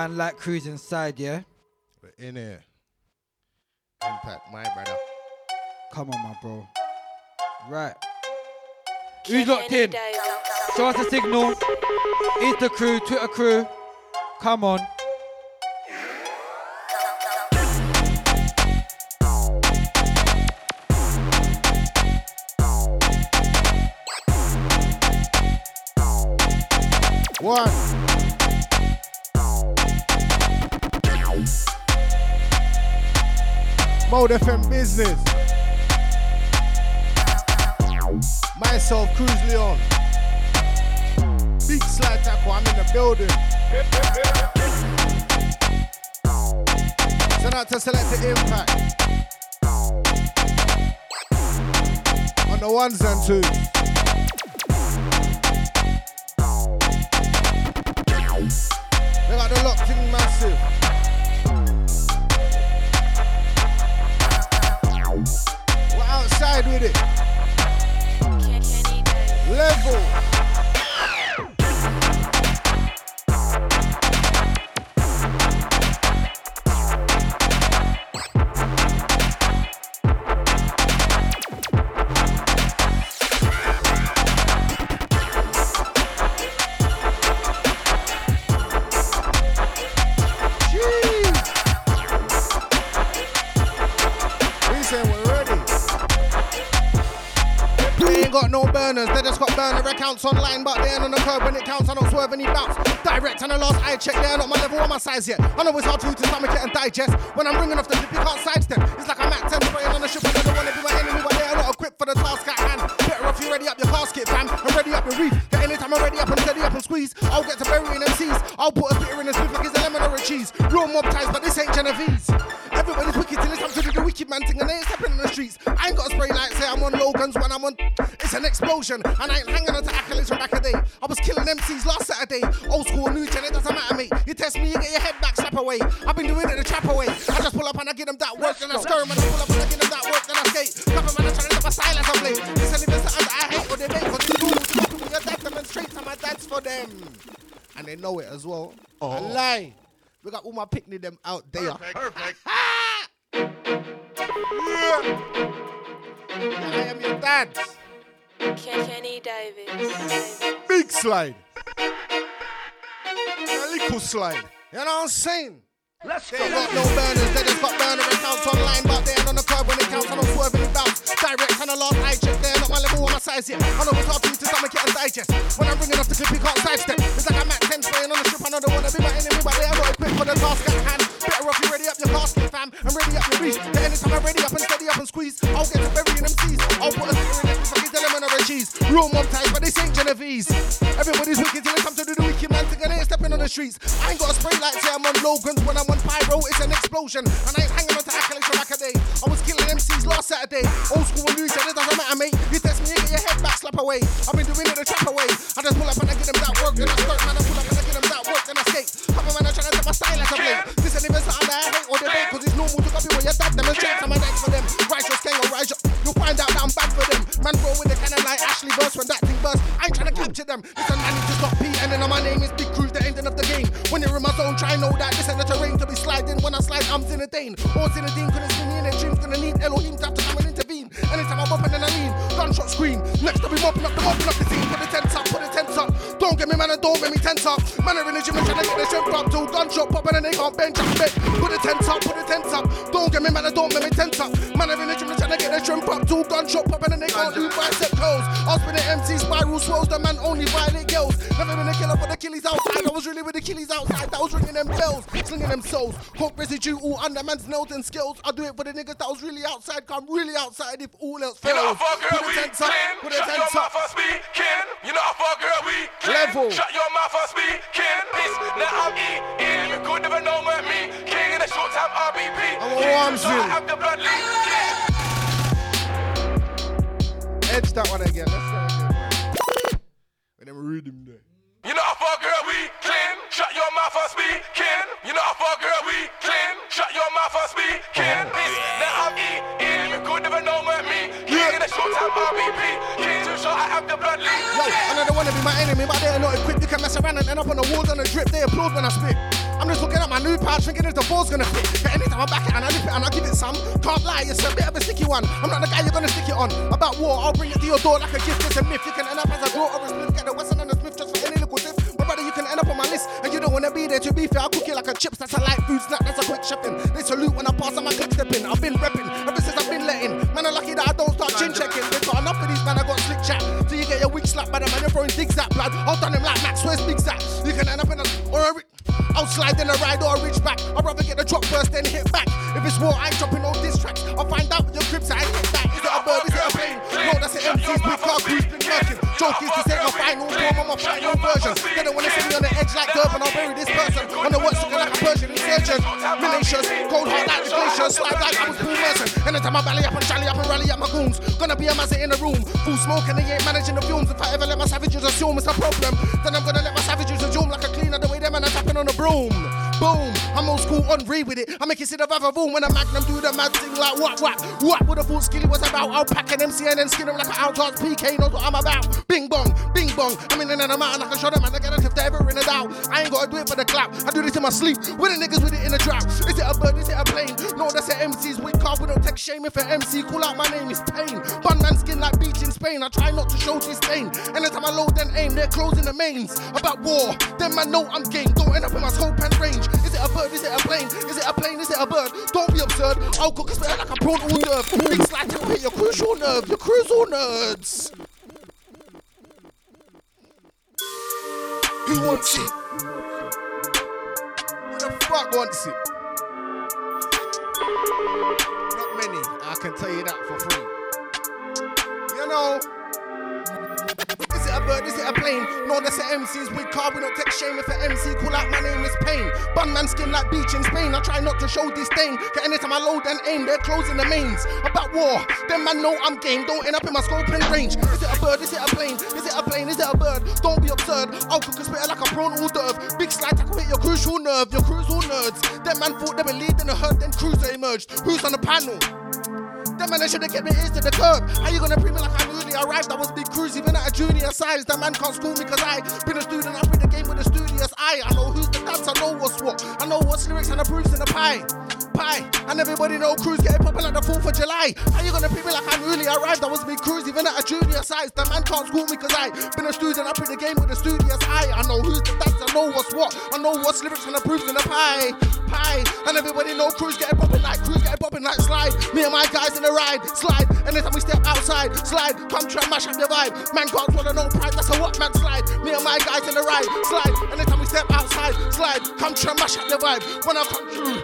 [SPEAKER 19] Man
[SPEAKER 21] like cruising side, yeah?
[SPEAKER 19] We're in here. Impact, my brother.
[SPEAKER 21] Come on, my bro. Right. Who's locked in? Show us a signal. Insta crew, Twitter crew. Come on.
[SPEAKER 19] One. Mode FM business. Myself, Kruz Leone. Big slide tackle, I'm in the building. Send out to Selecta Impact. On the ones and twos. Accounts online, but they ain't on the curb when it counts. I don't swerve any bounce. Direct and the last I check, they're not my level or my size yet. I know it's hard for you to stomach it and digest. When I'm ringing off the lip, you can't sidestep. It's like I'm at 10 spraying on the ship, I don't wanna be my enemy, but they are not equipped for the task at hand. Better off you ready up your casket, fam, and ready up your reef. That anytime I'm ready up and steady up and squeeze, I'll get to burying MCs. I'll put a spitter in a split like it's a lemon or a cheese. Real mob ties, but this ain't Genovese. Wicked man thing, and they ain't stepping in the streets. I ain't got a spray light, say I'm on Logan's when I'm on. It's an explosion, and I ain't hanging on to accolades from back a day. I was killing MCs last Saturday. Old school, new gen, it doesn't matter, mate. You test me, you get your head back, slap away. I've been doing it the trap away. I just pull up and I give them that work, then I scurry, and I pull up and I give them that work, then I skate. Cover man, I'm trying to step aside as I play. This ain't even something that I hate what they make, cause it's normal to copy with your dad, demonstrate to my dad's for them. And they know it as well. Oh. I lie. We got all my picnic them out there. Perfect. yeah. I am your dad.
[SPEAKER 22] Kenny Davis.
[SPEAKER 19] Big slide. A little slide. You know what I'm saying? Let's they got no burners, they just got burner accounts online, but they ain't on the curb when it counts. I don't swerve any bounce. Direct the last I check, they're not my level or my size yet. I know it's hard for you to stomach it and digest. When I'm ringing off the clip, you can't sidestep. It's like I'm at 10 spraying on the strip. I know they wanna be my enemy, but they are not equipped for the task at hand. Better off you ready up your casket, fam, and ready up your reach. That anytime I'm ready up and steady up and squeeze, I'll get to burying them seas. I'll put a sticker in it, like it's a lemon or a cheese. Real mob ties, but this ain't Genovese. Everybody's wicked till it comes to do the wicked man and they ain't stepping on the streets. I ain't got a spray light, say I'm on Logan's when I'm on pyro, it's an explosion. And I ain't hanging on to accolades from back a day. I was killing MCs last Saturday. Old school gen, it doesn't matter, mate. You test me, you get your head back, slap away. I've been doing it the trap away. I just pull up and I get them that work, then I start, man, I pull up and I get work, then I skate. Couple man, I'm trying to set my style as a blade. This ain't even something that I hate or debate, cause it's normal to copy what your dad demonstrates. I'm an for them. Righteous gang or rise. You'll find out that I'm bad for them. Man, roll with the cannon like Ashley burst when that thing burst. I ain't trying to capture them. Listen, man, need to stop P, and then my name is Big Kruz, the ending of the game. When you're in my zone, try know that this ain't the terrain to be sliding. When I slide, I'm Zinedine. Or Zinedine couldn't see me in their dreams, gonna need Elohim to have to come and intervene. Anytime I'm up and I lean, gunshot scream. Next, I'll be mopping up the mopping up the scene. Put the tents up, put the tents up. Don't get me, man, and don't get me tense up. Man, are in the gym and trying to get the strength up. Till gunshot pop and they can't bench up. Bet. Put the tents up, put the tents up. Don't get me, man, and don't get me tense up. Man, are in the gym and trying to get the strength up. Till gunshot pop and they can't do bicep curls. I'll spin the MC spiral swirls. The man only violate girls. Never been a killer for the killies outside. I was really with the killies outside. That was ringing them bells, slinging them souls. Coke residue all under man's nails and skills. I do it for the niggas that was really outside. Come really outside if all else
[SPEAKER 9] You know
[SPEAKER 19] fails.
[SPEAKER 9] far, girl, we
[SPEAKER 19] put
[SPEAKER 9] Shut your mouth and speaking. You know far, girl, we clean.
[SPEAKER 19] Level.
[SPEAKER 9] Shut your mouth and speaking. Peace. Now I'm eating. You could never know about me. King in a short time RBP.
[SPEAKER 19] I'm a
[SPEAKER 9] so I have the blood leak.
[SPEAKER 19] Edge that one again. Let's again. man. When them read him there.
[SPEAKER 9] You know far, girl, we clean. Shut your mouth and speaking. You know far, girl, we clean. Shut your mouth and speaking. Peace. Now I'm eating. Never know about me. King in a short time RBP. King too short,
[SPEAKER 17] I have the blood leak.
[SPEAKER 19] Yo, I know they wanna be my enemy, but they're not equipped. You can mess around and end up on the walls on a drip. They applaud when I spit. I'm just looking at my new pouch, thinking if the ball's gonna fit. But anytime I back it and I lip it and I give it some, can't lie, it's a bit of a sticky one. I'm not the guy you're gonna stick it on. About war, I'll bring it to your door like a gift. It's a myth. You can end up as a draw or a smith. Get the Western can end up on my list, and you don't wanna be there. To be fair, I'll cook it like a chips. That's a light food snack. That's a quick shipping. They salute when I pass on my clip stepping. I've been repping ever since I've been letting. Man, I'm lucky that I don't start chin checking. They got enough of these man. I got slick chat. So you get your weak slap by the man. You're throwing zigzag blood. I'll done him like Max. Where's Big Zach? You can end up in a or a. I'll slide in a ride or a reach back. I'd rather get the drop first then hit back. If it's war, I ain't dropping no diss tracks. I'll find out your grips, I ain't hit that. Is it a bird? Is it a plane? No, that's an MC's big car crews been working. Joke is to say my final form on my final version. They don't wanna see me on the edge like Durban. I'll bury this person. On the works looking like a Persian insurgent. Militias, cold heart like the glaciers. Slide like I was Paul Merson. Anytime I rally up and shally up and rally up my goons. Gonna be a mazza in the room. Full smoke and they ain't managing the fumes. If I ever let my savages assume it's a problem, then I'm gonna let my savages assume like a cleaner the way them and I'm tapping on a broom. Boom, I'm old school on read with it. I make it sit above a boom when a magnum do the mad thing like what, what, what would have thought Skilly was about? I'll pack an MC and then skin him like an outcast PK knows what I'm about. Bing bong, bing bong. I'm in and I'm out and I can show them and I get if they ever in a doubt. I ain't gotta do it for the clap. I do this in my sleep. With the niggas with it in the drought. Is it a bird? Is it a plane? No, that's an MC's weak car. We don't take shame if an MC call out my name is Pain. Bun man skin like beach in Spain. I try not to show disdain. Anytime I load and aim, they're closing the mains. About war, then man know I'm game. Don't end up in my scope and range. Is it a bird? Is it a plane? Is it a plane? Is it a bird? Don't be absurd. I'll cook spit like a prawn hors d'oeuvre. Big slide to hit your crucial nerve. Your crucial nerds. Who wants it? Who the fuck wants it? Not many. I can tell you that for free. You know. Is it a bird? Is it a plane? No, that's an MC's big car. We don't take shame if an MC call out my name is Pain. Bun man skin like beach in Spain. I try not to show disdain. Cause anytime I load and aim, they're closing the mains. About war, them man know I'm game. Don't end up in my scope and range. Is it a bird? Is it a plane? Is it a plane? Is it a bird? Don't be absurd. I'll cook a spitter like a prawn hors d'oeuvre. Big slide tackle hit your crucial nerve. Your crucial nerds. Them man thought they were leading the herd, then cruiser emerged. Who's on the panel? That man, they should have kept me ears to the curb. How you gonna treat me like I newly arrived? I was big Kruz, even at a junior size. That man can't school me cause I been a student. I bring the game with a studious eye. I know who's the dance, I know what's what. I know what's lyrics and the proofs in the pie. Pie. And everybody know Kruz getting poppin' like the 4th How you gonna pre me like I'm newly arrived? I was big Kruz, even at a junior size. The man can't school me cause I been a student. I bring the game with a studious eye. I know who's the dance, I know what's what. I know what's lyrics and the proofs in the pie. Pie. And everybody know Kruz getting poppin' like Kruz getting poppin' like slide. Me and my guys in the ride, slide. Anytime we step outside, slide. Come try and mash up your vibe. Man can't swallow no pride, that's a what man slide. Me and my guys in the ride, slide. Anytime we step outside, slide. Come try and mash up your vibe. When I come through,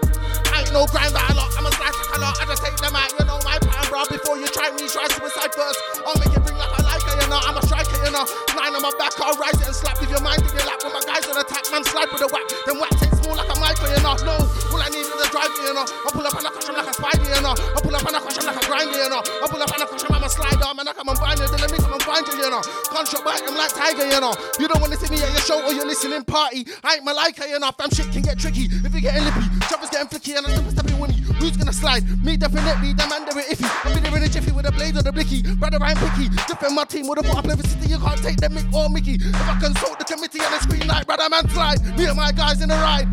[SPEAKER 19] I ain't no grinder a lot. I'm a slide a lot. I just take them out, you know my plan, bro. Before you try me, try suicide first. I'll make it ring like I like you know. I'm a striker, you. Nine on my back, I'll rise it and slap. If your mind in your lap when my guys on attack, man, slide with a whack. Then whack takes more like a Michael, you know. No, all I need is a driver, you know. I pull up and I crush him like a spider, you know. I pull up and I crush him like a grinder, you know. I pull up and I crush him, I'm a slider, man. I come and bind you, then let me come and find you, you know. Contract bite, I'm like Tiger, you know. You don't wanna see me at your show or your listening party. I ain't Malika, you know. Fam shit can get tricky if you're getting lippy. Choppers getting flicky and I'm stepping with me. Who's gonna slide? Me definitely, that man there iffy. I'll be in a jiffy with a blade or the blicky. Brother, I'm picky. Defend my team with a put up every city. You can't take the mic or Mickey. If I consult the committee and the screen like brother man slide. Me and my guys in the ride.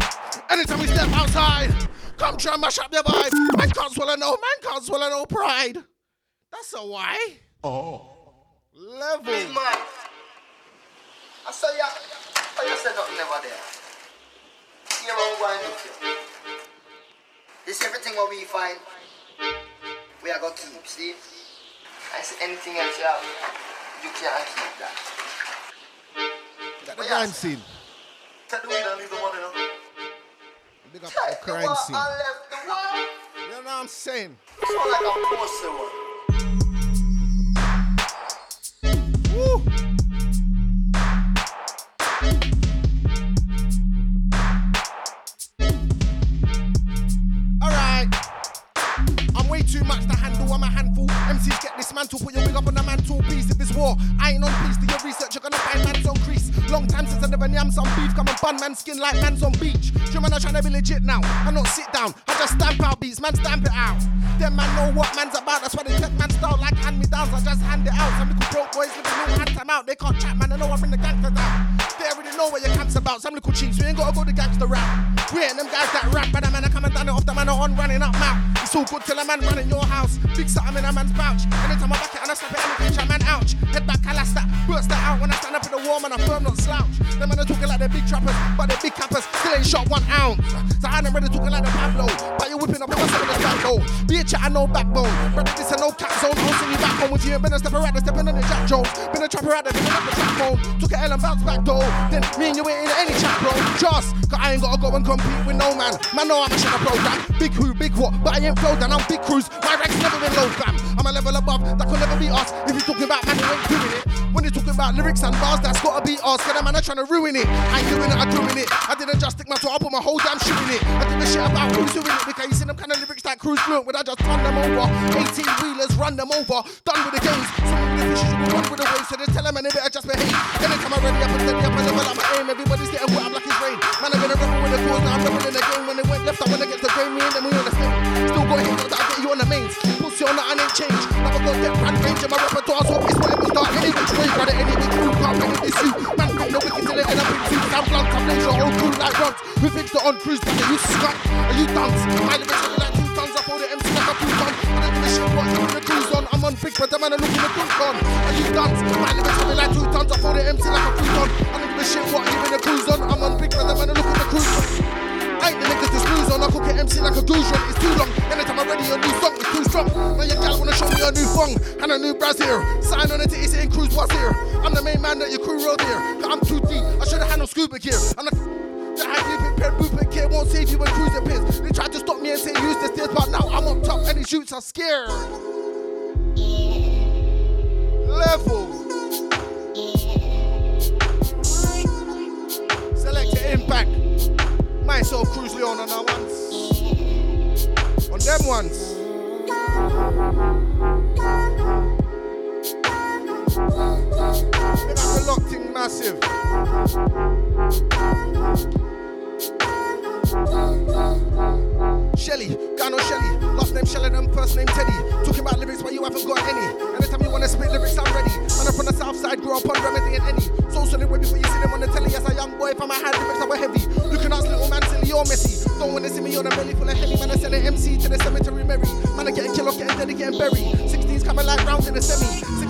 [SPEAKER 19] Anytime we step outside, come try and mash up their vibe. Man can't swallow no, man can't swallow no pride. That's a why. Oh. Level.
[SPEAKER 23] Big man. I saw ya. I you said nothing never there. Here I'm going with you. This everything what we find. We are gonna keep, see? I see anything else you have, you can't keep that.
[SPEAKER 19] Got the crime scene.
[SPEAKER 23] Take the weed and leave the money now.
[SPEAKER 19] Big up
[SPEAKER 23] Take
[SPEAKER 19] the crime scene.
[SPEAKER 23] and left the one.
[SPEAKER 19] You know what I'm saying?
[SPEAKER 23] Sound like a pussy one.
[SPEAKER 19] Woo. I'm a handful. MCs get dismantled, put your wig up on the mantle piece. If it's war, I ain't on peace. Do your research, you're gonna find on crease. Long time since I never yam some beef. Come and bun man skin like man's on beach. You man are trying to be legit now. I not sit down. I just stamp out beats. Man stamp it out. Them man know what man's about. That's why they take man style like hand me downs. I just hand it out. Some little broke boys living no hand time out. They can't chat man. I know I bring the gangster down. They already know what your camp's about. Some little cheats. We ain't gotta go the gangster rap. We ain't them guys that rap. But man, I come and done it off the man on running up mouth. It's all good till a man running your house. Big something in a man's pouch. Anytime I back it and I slap it, bitch, a man ouch. Head back, I last that. Burst that out when I stand up in the warm and I firm, not slouch. Them men are talking like they're big trappers, but they're big cappers. Still ain't shot one ounce. So I ain't ready talking like the Pablo. But you're whipping up in my seven the back. Be a chat and no backbone. Brother, this a no cat zone. Send you back home with you. Been a stepper out there, stepping on the Jack Jones. Been a trapper out there, been up the trap phone. Took a L and bounced back though. Then me and you ain't in any chat, bro. Just, cause I ain't gotta go and compete with no man. Man, know I'm a shit program. Big who, big what, but I ain't flow down. I'm big Kruz. My rank's never been low, fam. I'm a level above, that could never be us. If you're talking about man who ain't doing it. When you're talking about lyrics and bars, that's gotta be us. Man are trying to ruin it. I ain't doing it, I'm doing it. I didn't just stick my toe, I put my whole damn shoe in it. I give a shit about who's doing it. Because you see them kind of lyrics that cruise fluent, when I just run them over. 18 wheelers, run them over. Done with the games. Some of the fishes will run with the waves. So they tell them and they better just behave. Anytime I'm ready up and steady and level up my aim, everybody's getting wet up like it's rain. Man, I'm gonna rebel with the cause, now I'm rebel in the game. When they went left, I went against the grain, me and them, we on the same. Still got hit, I'll get you on the mains. Pussy on that, I ain't changed. Never got that brand range in my repertoire, so it's whatever It on cruise, but you scut, and you dance. My lyrics are like two tons, I hold the MC like a two ton. I don't give a shit what you the cruise on. I'm on big, but the man are looking the good on. And you dance. My lyrics are like two tons, I hold the MC like a two ton. I don't give a shit what you in the cruise on. I'm on big, but the man are looking the cruise on. I ain't the niggas to snooze on. I cook it MC like a goose run. It's too long. Anytime I'm ready, a new song is too strong. Now your gal wanna show me a new thong and a new brass here. Sign on the titty saying Kruz was here. I'm the main man that your crew rode here. Cause I'm too deep. I should've no scuba gear. I'm the prepared movement kid won't save you when Kruz appears. They tried to stop me and say use the stairs, but now I'm up top and these shoots are scared. Level. Selecta Impact. Myself, Kruz Leone on our ones. On them ones. Big up the locked in massive. Shelly, Gano Shelly, last name Shellingham, first name Teddy. Talking about lyrics but you haven't got any. Anytime you wanna spit lyrics, I'm ready. Man, from the south side, grew up on Remedy and Any. So solid way before you see them on the telly as a young boy. I'm a hand lyrics that were heavy. Looking at little man silly or messy. Don't wanna see me on a belly full of heavy. Man, I send an MC to the cemetery Mary. Man, I getting killed off, getting dead, getting buried. 16's coming like rounds in the semi.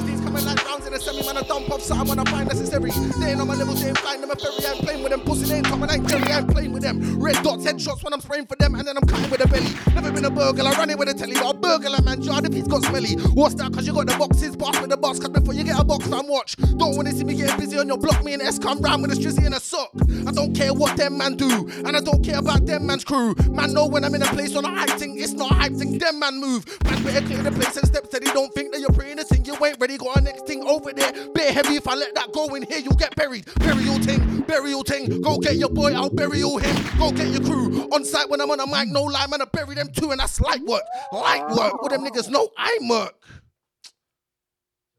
[SPEAKER 19] 16's coming like rounds in the semi. Man, I dump off something when I find necessary. They ain't on my level, they ain't flying them a ferry. I ain't playing with them. Pussy, they ain't coming, I ain't Jerry. I ain't playing with them. Red dots, headshots when I'm spraying for them. And then I'm cutting with a belly. Never been a burglar, I it with a telly. But a burglar, man, jar if he's got smelly. What's that? Cause you got the boxes, boss with the box. Cause before you get a box, I'm watch. Don't wanna see me getting busy on your block. Me and S come round with a strizzy and a sock. I don't care what them man do. And I don't care about them man's crew. Man, know when I'm in a place on a hype thing, it's not a hype thing. Them man move. Man, better clear the place and step steady. Don't think that you're praying the thing. You ain't ready. Got a next thing over there. Bit heavy. If I let that go in here, you'll get buried. Burial thing, burial thing. Go get your boy, I'll bury burial him. Go get your crew. On site when I'm on a mic, no lie, man, I bury them too. And that's light work. Light work. What them niggas know I work.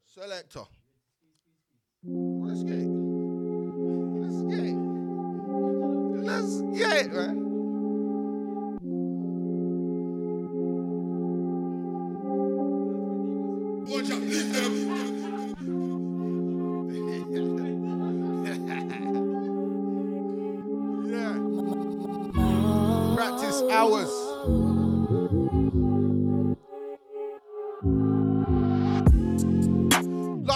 [SPEAKER 19] Selector. Let's get it. Let's get it. Let's get it, man. Watch out, leave yeah. Hours.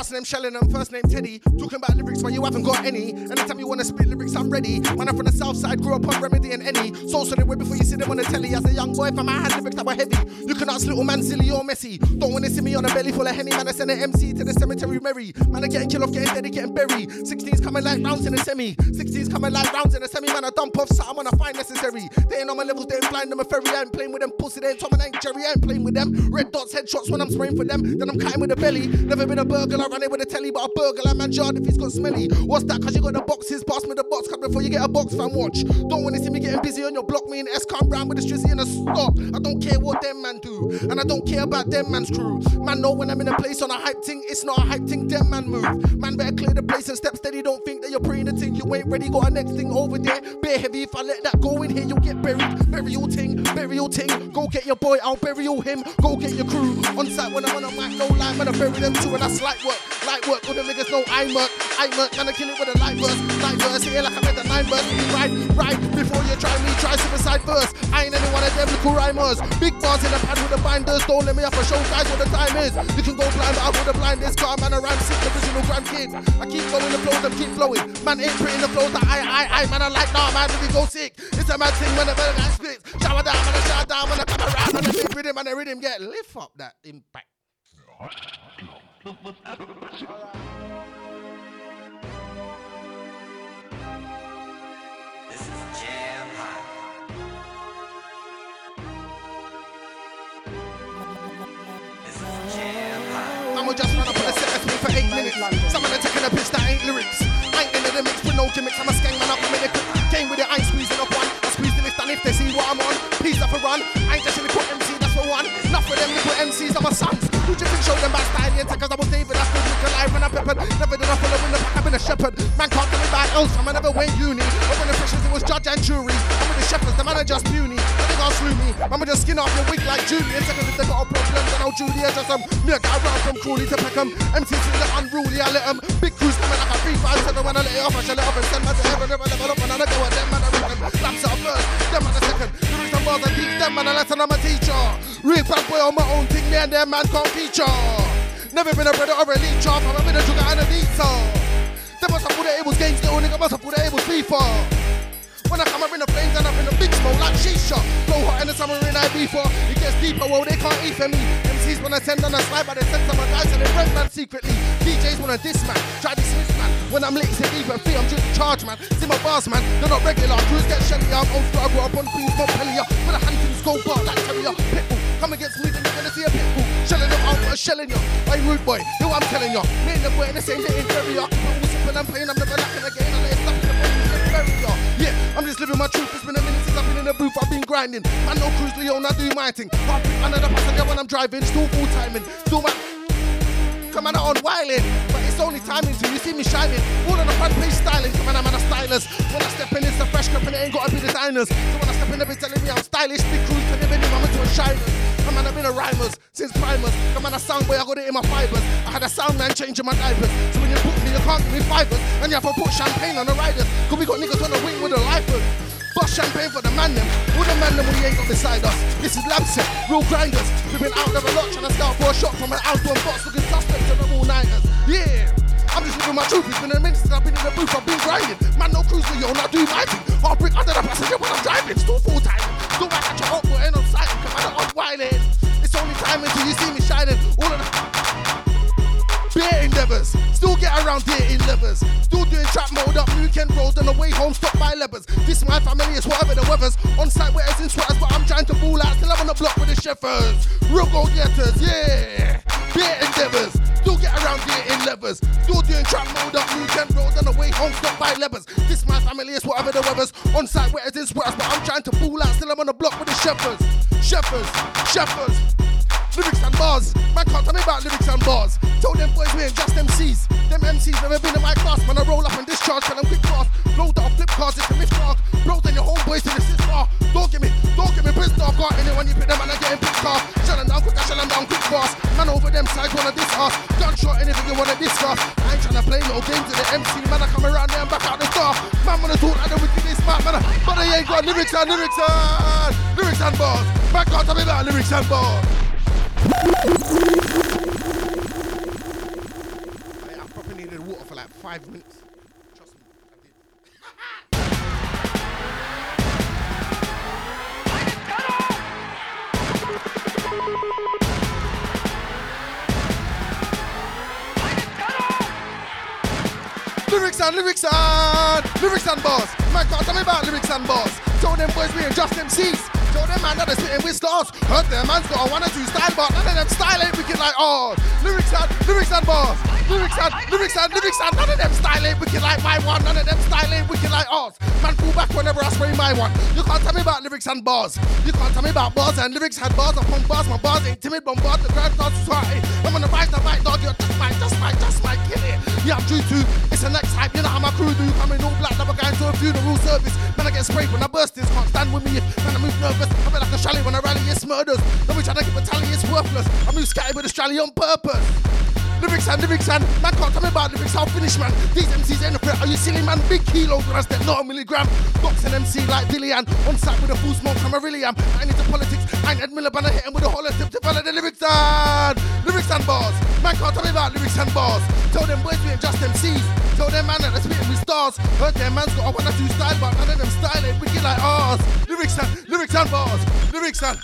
[SPEAKER 19] Last name Shellingham, first name Teddy. Talking about lyrics, but you haven't got any. Anytime you wanna spit lyrics, I'm ready. Man, I'm from the south side, grew up on Remedy and Any. So so way before you see them on the telly. As a young boy, if I had lyrics that were heavy, you can ask little man silly or messy. Don't wanna see me on a belly full of henny. Man, I send an MC to the cemetery Mary. Man, I getting killed off, getting dead, getting buried. 16's coming like rounds in a semi. 16's coming like rounds in a semi. Man, I dump off, so I'm when I find necessary. They ain't on my levels, they ain't blind, them a ferry. I ain't playing with them pussy, they ain't Tom and I ain't Jerry. I ain't playing with them. Red dots, headshots when I'm spraying for them. Then I'm cutting with the belly. Never been a burglar, Play with the telly, but a burger like man jar if he's got smelly. What's that? Cause you got the boxes, pass me the box cut before you get a box fan watch. Don't wanna see me getting busy on your block, me and S come round with a strizzy and a stop. I don't care what them man do, and I don't care about them man's crew. Man know when I'm in a place on a hype thing, it's not a hype thing, them man move. Man better clear the place and step steady, don't think that you're praying the thing. You ain't ready, got a next thing over there. Bare heavy, if I let that go in here, you'll get buried. Burial ting, burial ting. Go get your boy, I'll burial him. Go get your crew. On site when I'm on a mic, no lie, man, I bury them too, and that's light work. Light work, all the niggas know I murk. I murk, gonna kill it with a light verse. Light verse, here like I made the nine verse. Right, right, before you try me, try suicide first. I ain't any one of them little rhymers. Big bars in the pad with the binders. Don't let me have to show guys what the time is. You can go blind, but I would blind this car, man, I rhyme sick, original grand kid. I keep going the flows, them keep flowing. Man, ain't pretty the flows that I, I, I, man, I like, nah, man, me go sick. It's a mad thing when the better guy spits. Shower down, man, I shower down when I come around, and the big rhythm and the rhythm get lift up that impact. I'ma just run up on the set me for eight minutes. Some of them taking a piss that ain't lyrics. I ain't into the mix with no gimmicks. I'm a skang man up a minute. Came with it, I ain't squeezing up one. I squeeze the lift and if they see what I'm on, peace up a run. I ain't just the little MC, one. Enough for them little MCs, I'm a sons. Who you think showed them back stallions? Cause I was David, I stood with alive when I peppered. Never did I follow in the pack, I've been a shepherd. Man can't tell me about else, I never went uni. When the freshers, it was judge and jury. I'm with the shepherds, the man are just puny. They can't slew me. I'ma just skin off your wig like Julian. Seconds if they got a problem, then I'll Julia just um. Me I got around from Crawley to Peckham. MCC the unruly, I let them. Big crews coming like a 357 when I let it off. I shut it up and send man to heaven. Never level up and I go at them man I reckon. Laps out first, them man a second. Lyrics and bars I teach them man a lesson, I'm a teacher. Real bad boy on my own thing, me and them man can't feature. Never been a brother or a leech off, I've been a sugar and a pizza. They must have put it was games, little nigga must have put it was FIFA. When I come up in the flames and up in the big smoke like shisha. Blow hot in the summer in IV4. It gets deeper, well, they can't eat for me. MCs wanna send on a slide, but they send some guys and they rent man secretly. DJs wanna diss man, try dismiss man. When I'm lit, it's a deeper fee, I'm just charge man. See my bars man, they're not regular. Crews get shelly, I'm old school, I grew up on Queens, Montpellier. With a hunting scope bar like Terrier. Pitbull, come against me, then you're gonna see a pitbull. Shelling them, I'll put a shell in ya. Hey, rude boy, you I'm telling ya. Me and the boy in the same day inferior. All simple and plain, I'm never lacking again. I it stop in the morning, bury ya. Yeah, I'm just living my truth. It's been a minute since I've been in the booth. I've been grinding. Man, no Kruz Leone, I do my thing. I'll pick another passenger when I'm driving. Still full timing. Still my. Come on, on wilding, but it's only timing till you see me shining. All on the front page styling, come on, I'm on a stylist. When I step in, it's a fresh and it ain't gotta be designers. So when I step in, they be telling me I'm stylish. Big cruise, can even I'm into a shiners. Come on, I've been a rhymers since primers. Come on, a sound boy, I got it in my fibers. I had a sound man changing my diapers. So when you book me, you can't give me fibers. And you have to put champagne on the riders. Cause we got niggas on the wing with the lifers. Bust champagne for the man them. All the man them we ain't got beside us. This is lab real grinders. We've been out there a lot trying to scout for a shot from an outdoor box looking suspects and them all nighters. Yeah. I'm just living my truth. It's been a minute since I've been in the booth. I've been grinding. Man, no cruise with you, I do my thing. I'll bring under the passenger when I'm driving. Still full time. Still back at your hot boy and on site. Come on, I'm whining. It's only time until you see me shining. All of the beer endeavors. Still get around here in levers. Still doing trap mode up weekend road on the way home, stopped by levers. This my family is whatever the weather's. On site where it's in sweaters, but I'm trying to ball out. Still I'm on the block with the shepherds. Real go getters, yeah. Beer endeavors. Still get around here in levers. Still doing trap mode up weekend road on the way home, stopped by levers. This my family is whatever the weather's. On site where it's in sweaters, but I'm trying to ball out. Still I'm on the block with the shepherds. Shepherds, shepherds. Lyrics and bars. Man can't tell me about lyrics and bars. Tell them boys we ain't just MCs. Them MCs never been in my class. Man, I roll up and discharge, tell them quick fast. Blow down flip cars, it's a dark. Bros and your homeboys to the sister. Don't get me, don't get me pissed off. Got anyone you pick them and I getting picked off. Shut them down quick, I shut them down quick fast. Man over them sides wanna diss us. Gunshot, anything you wanna discuss. I ain't tryna play no games with the MC. Man, I come around there and back out the star. Man, wanna talk like the wickedest man, man. But they ain't got lyrics and lyrics and lyrics and bars. Man can't tell me about lyrics and bars. I probably needed water for like five minutes. Trust me, I. Lyrics and lyrics and lyrics. Man can't tell me about lyrics and bars. Tell them boys we ain't just MCs. Show them man that they're spitting with stars. Heard them man's got a one or two style, but none of them style ain't wicked like ours. Lyrics and lyrics and bars. Lyrics and lyrics and lyrics and none of them style ain't wicked like my one. None of them style ain't wicked like ours. Man, pull back whenever I spray my one. You can't tell me about lyrics and bars. You can't tell me about bars and lyrics had bars upon bars. My bars ain't timid, bombard the grand stars society. I'm on the rise, the right dog. You're just my, just my, just my it. Yeah, I'm due to. It's the next hype. You know how my crew do. Coming all black, never going to a funeral service. Man, I get sprayed when I burst this. Can't stand with me. Man, I move nervous. I feel like a shally when I rally. It's murders. Don't be trying to keep a tally. It's worthless. I move scattered with a strally on purpose. Lyrics and lyrics and man can't tell me about lyrics, I'll finish man. These MCs ain't a threat, are you silly man? Big kilos when I not a milligram. Boxing MC like Dillian, on site with a full smoke, I'm a really am. I ain't into politics, I ain't Ed Miliband, I hit him with a hollow tip to follow the lyrics and lyrics and bars. Man can't tell me about lyrics and bars. Tell them boys we ain't just MCs. Tell them man that they're spitting with stars. Heard them man's got a one or two style, but none of them style ain't wicked like ours. Lyrics and lyrics and bars. Lyrics and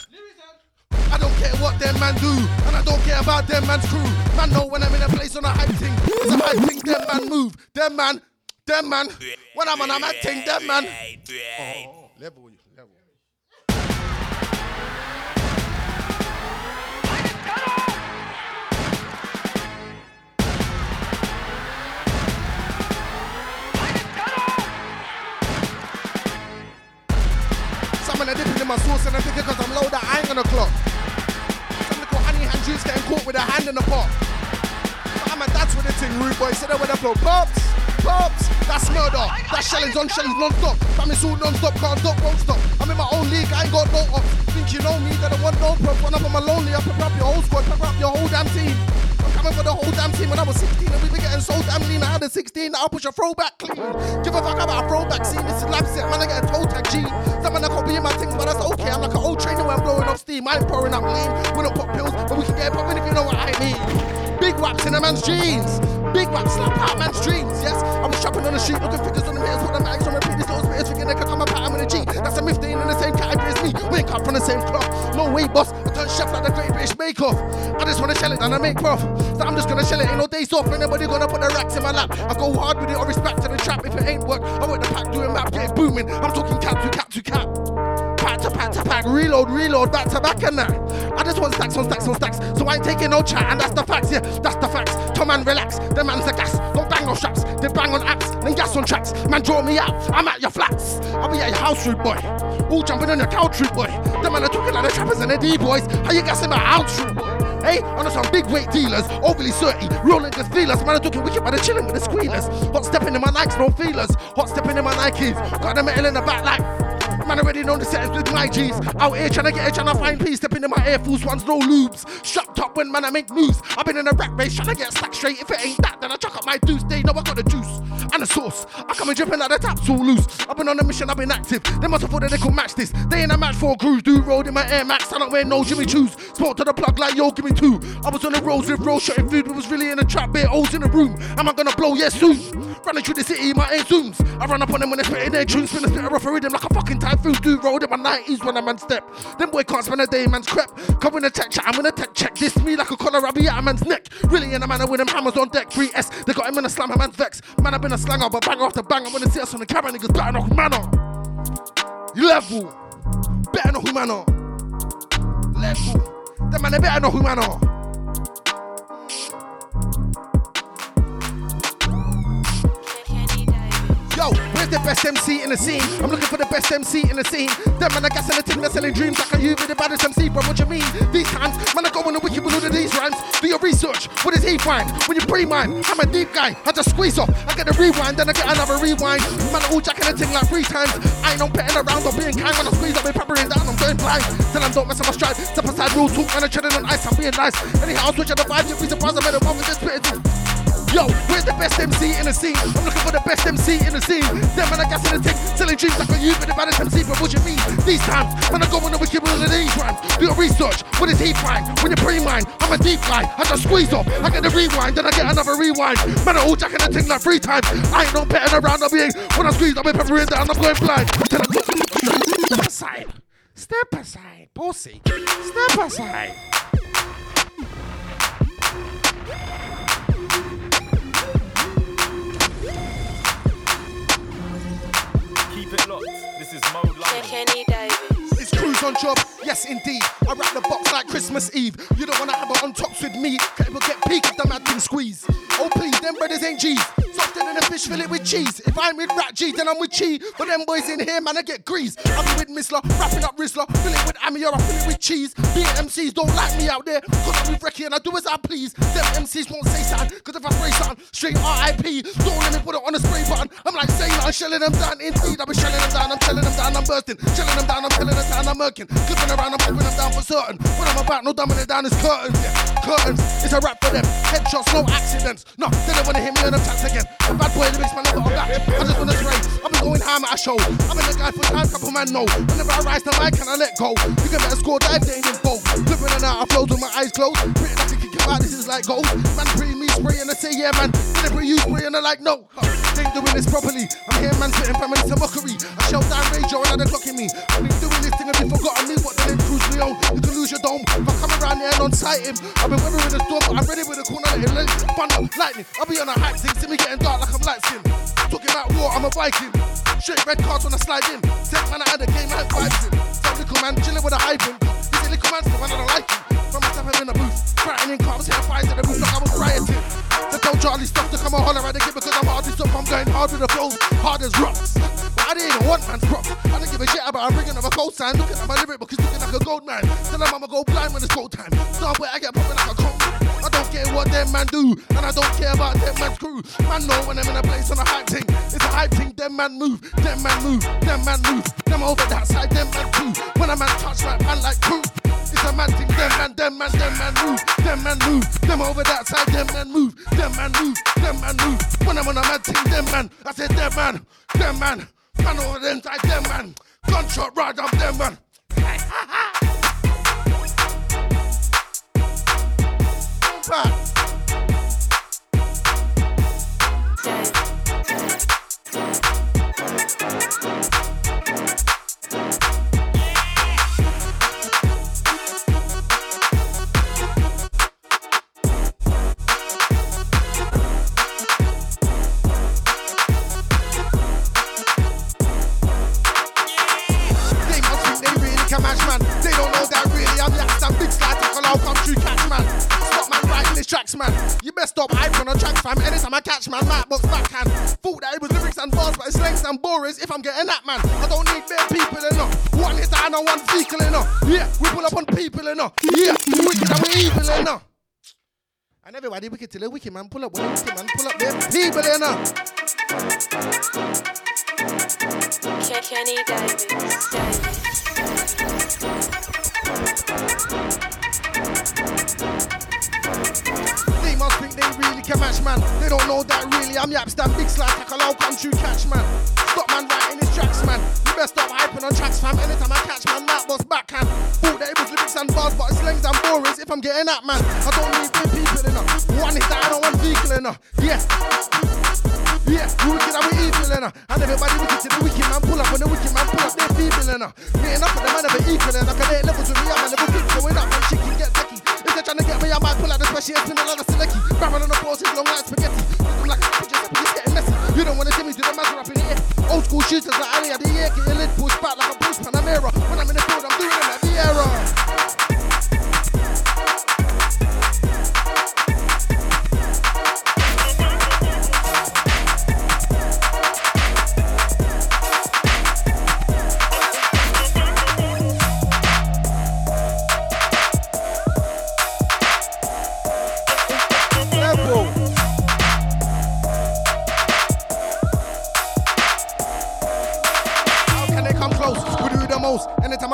[SPEAKER 19] I don't care what them man do, and I don't care about them man's crew. Man know when I'm in a place on a hype thing, it's a hype thing, them man move. Them man, them man, when I'm on a mad thing, them man. Oh, oh, oh, level, level. Some of them dipping in my sauce and I'm thinking cause I'm that I ain't gonna clock. Some little honey hand juice getting caught with a hand in the pot. But I'm a that's with the thing, rude boy. Sit there with the flow. Pops, pops, that's murder. That's shellings on shellings non-stop. Fam, it's all non-stop, can't stop, won't stop. I'm in my own league, I ain't got no ops. Think you know me, that I want no props. When I'm on my lonely, I pick up your whole squad, pick up your whole damn team. I'm coming for the whole damn team when I was 16 and we be getting so damn lean. I had a 16, I'll push a throwback clean. Give a fuck about a throwback scene. This is life set, man. I get a toe tag G. Some man I copy in my things, but that's okay. I'm like an old trainer when I'm blowing off steam. I ain't pouring up lean. We don't pop pills, but we can get it popping if you know what I mean. Big waps in a man's jeans. Big waps slap out man's dreams. Yes, I was shopping on the street, looking figures on the mirrors, put the mags on repeat. These little spitters thinking they could come apart with a G. That's a myth, they ain't in the same category as me. Ain't cut from the same cloth. No way, boss. I turn chef like the Great British Bake Off. I just wanna shell it and I make prof. So I'm just gonna shell it, ain't no days off. Anybody gonna put the racks in my lap? I go hard with it or respect to the trap. If it ain't work, I work the pack doing map, get it booming. I'm talking cap to cap to cap. Pack to pack to pack, reload, reload, back to back and that. I just want stacks on stacks on stacks, so I ain't taking no chat, and that's the facts, yeah, that's the facts. Tom man, relax, the man's the gas, don't bang on straps, they bang on apps, then gas on tracks. Man, draw me out, I'm at your flats, I'll be at your house, rude boy. All jumping on your couch, rude boy. The man are talking like the trappers and the D boys. How you gassing my house, rude boy? Hey, know some big weight dealers, overly dirty, rolling the feelers. Man, I'm talking wicked, but they're chilling with the squealers. Hot stepping in my Nikes, no feelers. Hot stepping in my Nikes, got the metal in the back like. Man, already know the settings with my G's. Out here trying to get it, trying to find peace. Stepping in my Air Force Ones, no loops. Strapped up when man I make moves. I've been in a rat race trying to get stacked straight. If it ain't that, then I chuck up my deuce. They know I got the juice and the sauce. I come and dripping like the taps all loose. I've been on a mission, I've been active. They must have thought that they could match this. They ain't a match for a cruise. Do road in my Air Max. I don't wear no Jimmy Choos. Spoke to the plug like yo, give me two. I was on the roads with road shutting food. We was really in a trap, bare holes in the room. Am I gonna blow? Yes, soon. Running through the city, my air zooms. I run up on them when they're spitting their tunes. Spin a spit off a rhythm like a fucking typhoon. Do road in my 90s when I'm on step. Them boy can't spend a day in man's crap. Come in a tech chat, I'm in a tech check. This me like a collar, I be at a man's neck. Really in a man, I win them hammers on deck. 3S, they got him in a slam, a man's vex. Man, I've been a slanger, but bang after bang. I wanna see us on the camera, niggas better know who man are. Level, better know who man are. Level, them man, they better know who man are. Where's the best MC in the scene? I'm looking for the best MC in the scene. Them man, I in the team, they're selling dreams. Like, you be the baddest MC, bro? What you mean? These times, man, I go on the wiki with all of these rhymes. Do your research. What does he find? When you pre-mine, I'm a deep guy. I just squeeze off. I get a rewind, then I get another rewind. Man, I all jacking the thing like three times. I ain't no petting around or being kind. When I squeeze, I'll be peppering down. I'm going blind. Then I don't mess up my stride. Step aside, real talk, man. I'm treading on ice. I'm being nice. Anyhow, I'll switch on the vibe. You'll be surprised I made a one with this bit. Yo, where's the best MC in the scene? I'm looking for the best MC in the scene. Them man, I gas in the tank, selling dreams like a you, but the baddest MC. But what you mean? These times, when I go on the wicked with of these rhymes, do your research. What is he find? When you pre-mine, I'm a deep guy. I just squeeze off. I get the rewind, then I get another rewind. Man, I'm all jacking the thing like three times. I ain't no betting around. I'm being when I squeeze, I'm peppering down. I'm going blind. Then I step aside, step aside, pussy, step aside.
[SPEAKER 1] Locked. This is Mode London.
[SPEAKER 19] On job, yes indeed. I wrap the box like Christmas Eve. You don't wanna have it on tops with me. People get peak if the mad thing squeeze. Oh please, them brothers ain't G's. Softer than a fish, fill it with cheese. If I'm with Rat G, then I'm with Chi. But them boys in here, man, I get grease. I'm with Missler, wrapping up Rizzler, fill it with Ami or I fill it with cheese. Being MCs don't like me out there, cause I'm with Recky and I do as I please. Them MCs won't say something, cause if I spray something, straight RIP. Don't let me put it on a spray button. I'm like saying I'm shelling them down, indeed. Be shelling them down, I'm shelling them down, I'm bursting. Shelling them down, I'm killing them down, I'm murking. Clipping around, I'm putting them down for certain. What I'm about, no dumbing it down is curtains, yeah. Curtains, it's a rap for them. Headshots, no accidents. No, they don't wanna hit me on them tracks again. A bad boy, lyrics, man, never on that. I just wanna spray. I've been going ham at a show. I've been the guy for time, couple man know. Whenever I rise the mic and I let go, you can better score dive, they in both. Flipping and out, I flows with my eyes closed. Pretty like I can get out, this is like gold. Man, pretty me spraying, I say, yeah, man. Deliberate you spraying, I like, no. They ain't doing this properly. I'm here, man, spitting family to mockery. I shell down radio, another clock in me. I've been doing this thing and you forgotten me. What the name cruise me on? You can lose your dome. If I come around here and on sight him, I've been weathering the storm, but I'm ready with a corner, let it thunder, lightning. I'll be on a hype thing, see me getting dark like I'm light skin. Talking about war, I'm a Viking. Straight red cards when I slide in. Take man out of the game, I vibes in. Some little man chilling with a hype. A little man, so I don't like him. From myself, I'm in the booth. Frightening cars, here fires at the roof like I was rioting. So tell Charlie stuff to come and holler at the kid because I'm hard as up. I'm going hard with the flows, hard as rocks. But I didn't even want man's props. I don't give a shit about I'm bringing up a cold sign. Looking at my lyric book, he's looking like a gold man. Tell him I'ma go blind when it's cold time. Somewhere I get popping like a cold I don't care what them man do, and I don't care about them man's crew. Man know when I'm in a place on a hype thing. It's a hype thing, them man move, them man move, them man move. Them over that side, them man too. When a man touch right, man like crew. It's a man thing, them man, them man, them man move, them man move. Them over that side, them man move, them man move, them man move. When I'm on a man thing, them man, I said them man, them man. Man over them side, them man. Gunshot right up them man. I catch Matt box backhand. Thought that it was lyrics and bars, but it's slangs and borers. If I'm getting that man, I don't need bare people enough. One and one vehicle enough. Yeah, we pull up on people enough. Yeah, we wicked and we evil enough. And everybody wicked till the wicked man pull up. The wicked man pull up, their people enough.
[SPEAKER 22] Kenny Davis.
[SPEAKER 19] They think they really can match man. They don't know that really I'm yaps that big slide tackle out country catch man. Stop man writing his tracks man. You best stop hyping on tracks fam. Anytime I catch man, that boss backhand. Thought that it was lyrics and bars, but it's slangs and borers. If I'm getting that man, I don't need big people enough. One hit down on one vehicle enough. Yeah. Yeah, we wicked and we evil enough. And everybody wicked to the wicked man pull up when the wicked man pull up, they're feeble enough. Me up of them man ever equal enough. Cause they levels with me, I'm a level keep going up and get. If they're trying to get me, I might pull out the special spin a lot of selecki. Barrel on the balls, it's long like spaghetti. Looking like a just it's getting messy. You don't wanna see me do the master up in air. Old school shooters like Ali at the air, get your lid pushed back like a Bruce Panamera. When I'm in the field, I'm doing it like the era.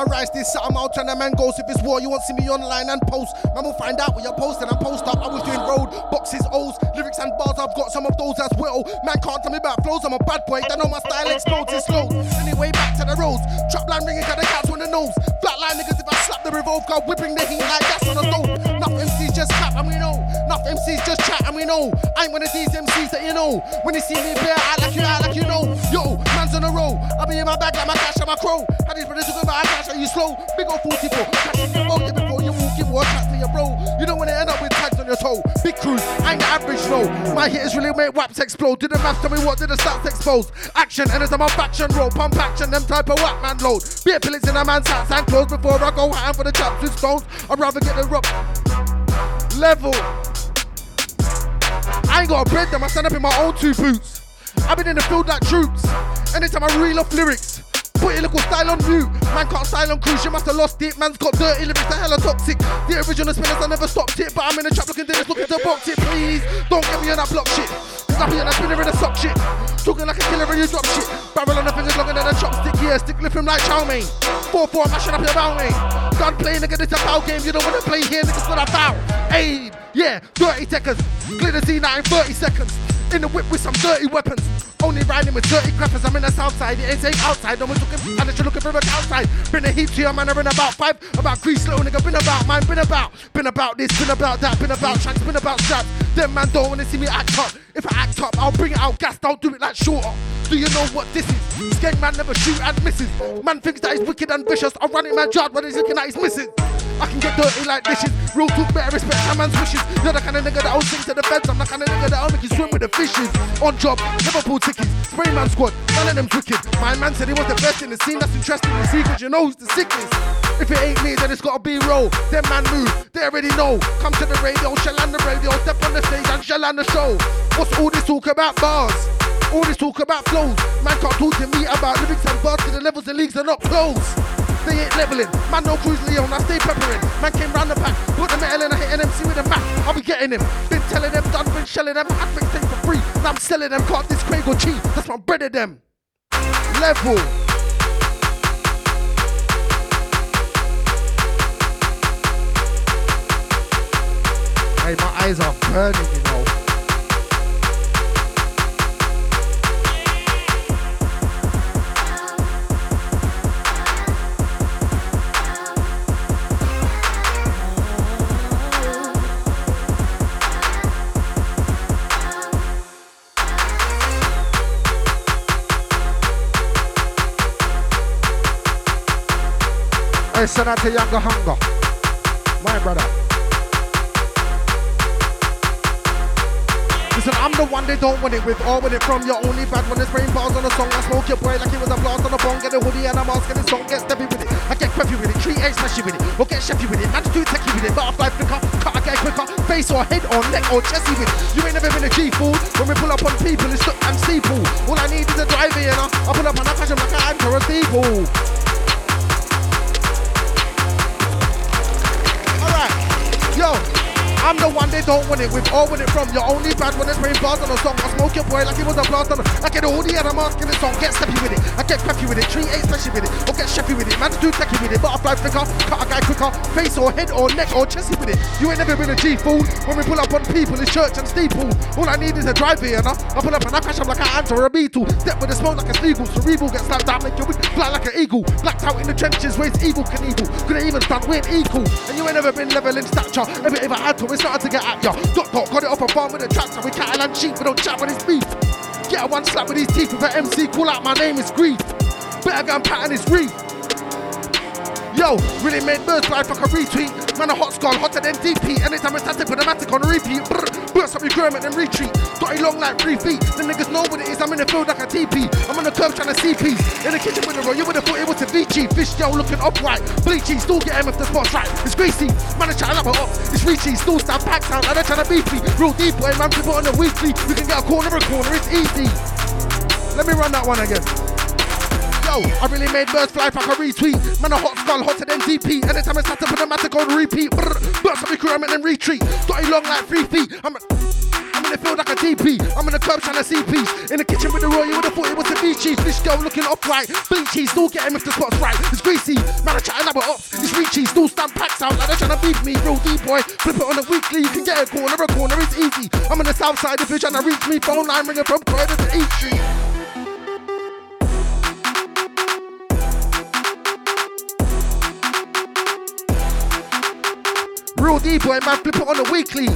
[SPEAKER 19] I rise this something out and a man goes. If it's war, you won't see me online and post. Man will find out where you're posting and post up. I was doing road, boxes, O's, lyrics and bars. I've got some of those as well. Man can't tell me about flows. I'm a bad boy. They know my style explodes, it's slow. Anyway, back to the roads. Trap line ringing, got the cats on the nose. Flatline niggas, if I slap the revolve, car whipping the heat like that's on the stove. Enough MCs just clap and we know. Enough MCs just chat and we know. I ain't one of these MCs that you know. When you see me bare, I like you, I like you know. Yo, man's on the roll. I'll be in my bag like my cash and my crow. How talking about cash, are you slow? Big old 44. Catch before you before you walk, you watch out to your bro. You don't wanna end up with tags on your toe. Big Kruz, I ain't average, no. My hitters really make waps explode. Did the math tell me what did the stats expose? Action, and anytime I'm faction roll, pump action, them type of whack man load. Beer pellets in a man's hats and clothes before I go hand for the chaps with stones. I'd rather get the rock level. I ain't got a bread them, I stand up in my own two boots. I've been in the field like troops. Anytime I reel off lyrics, put your little style on mute. Man can't style on Kruz, you must have lost it. Man's got dirty lyrics, the hella toxic. The original spinners, I never stopped it. But I'm in the trap looking this, looking to box it. Please, don't get me on that block shit. Snappy and a spinner in the sock shit. Talking like a killer and you drop shit. Barrel on the fingers longer than a chopstick, yeah. Stick lip him like chow mein. 4-4, mashing up your bounty. Gun play, nigga, this a foul game. You don't wanna play here, niggas not a foul. Aid, yeah, 30 seconds. Glitter Z9, 30 seconds. In the whip with some dirty weapons. Only riding with dirty crappers. I'm in the south side. It ain't safe outside. No one's looking unless you're looking for a outside. Been a heat to your man. I've been about five. About grease little nigga. Been about mine. Been about. Been about this. Been about that. Been about tracks. Been about straps. Them man don't wanna see me act up. If I act up, I'll bring it out gas. Don't do it like shorter. Do you know what this is? Skank man never shoot and misses. Man thinks that he's wicked and vicious. I run it man yard when he's looking at his misses. I can get dirty like dishes. Real talk, better respect a man's wishes. You're the kind of nigga that'll sing to the feds. I'm the kind of nigga that'll make you swim with the fishes. On job, Liverpool tickets. Spray man squad, none of them's wicked. My man said he was the best in the scene. That's interesting to see, cause you know who's the sickest. If it ain't me, then it's gotta be roll. Them man move, they already know. Come to the radio, shell on the radio, step on the stage and shell on the show. What's all this talk about bars? All this talk about flows. Man can't talk to me about lyrics and bars, cause the levels and leagues are not close. They ain't leveling, man no Kruz Leone, I stay peppering. Man came round the pack, put the metal in, I hit an MC with a Mac. I'll be getting him. Been telling them, done, been shelling them. Think things for free. Now I'm selling them, can't this Craig or cheap. That's my bread of them. Level. Hey, my eyes are burning, you know. Hey, send out to Younger Hunger. My brother. Listen, I'm the one they don't want it with, or with it from your only bad when it's spraying bars on a song. I smoke your boy like it was a blast on a bong. Get a hoodie and a mask and this song get steppy with it. I get crappy with it, treat A smashy with it, or get chefy with it. Man's too techy with it, butterfly flicker, cut a guy quicker, face or head or neck or chesty with it. You ain't never been a G fool. When we pull up on people, it's stuck and steeple. All I need is a driver, you know. I pull up and I catch 'em like an anchor or steeple. Yo, I'm the one they don't want it with, all with it from. You're only bad when it's spraying bars on a song. I smoke your boy like it was a blast on a. I get a hoodie and a mask in the song, get steppy with it. I get crappy with it, treat eight special with it, or get chefy with it. Man's too techy with it, butterfly flicker, cut a guy quicker, face or head or neck or chesty with it. You ain't never been a G fool. When we pull up on people, it's church and steeple. All I need is a driver, you know. I pull up and I crash up like an ant or a beetle. Step with the smoke like a steeple, cerebral, get slapped down, make your wing fly like an eagle. Blacked out in the trenches, ways evil can evil. Couldn't even stand, we ain't equal. And you ain't never been level in stature. Ever ever had to, not hard to get at ya. Dot dot, got it off a farm with a tractor. We cattle and sheep, we don't chat with his beef. Get a one slap with his teeth with an MC, call out my name is grief. Better go and pattern his reef. Yo, really made birds fly like a retweet. Man, a hot skull, hotter than DP. Anytime it's static, put a matic on repeat. Brr, burst up your Kermit and then retreat. Got a long like three feet. The niggas know what it is. I'm in the field like a TP. I'm on the curb trying to see peace. In the kitchen with a roll, you would have thought it was a Vici. Fish gel looking upright. Bleachy, still get him if the spot's right. It's greasy. Man, I try to up up. It's reachy, still stand packs out. And they're trying to beat me. Real deep boy, man, it on the weekly. We can get a corner, a corner, it's easy. Let me run that one again. Yo, I really made birds fly like a retweet. Man, a hot skull, hotter than DP. Anytime I start to put a matic on repeat. Brr, burst up your crew, I'm in retreat. Got a long like three feet. I'm, I'm in the field like a DP. I'm in the curb trying to see peace. In the kitchen with the roll, you would have thought it was a Vici. Fish girl looking upright. Bleachy, still get him if the spot's right. It's greasy. Man, I chatting about ops. It's reachy, still stand packs out like they're trying to beat me. Real deep boy, flip it on a weekly. You can get a corner, a corner, it's easy. I'm on the south side, if you're trying to reach me, phone line ringing from Croydon to East Street. Real D-boy, man, flip it on the weekly.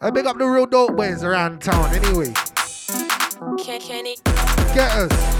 [SPEAKER 19] I big up the real dope boys around town anyway.
[SPEAKER 22] Can,
[SPEAKER 19] Get us.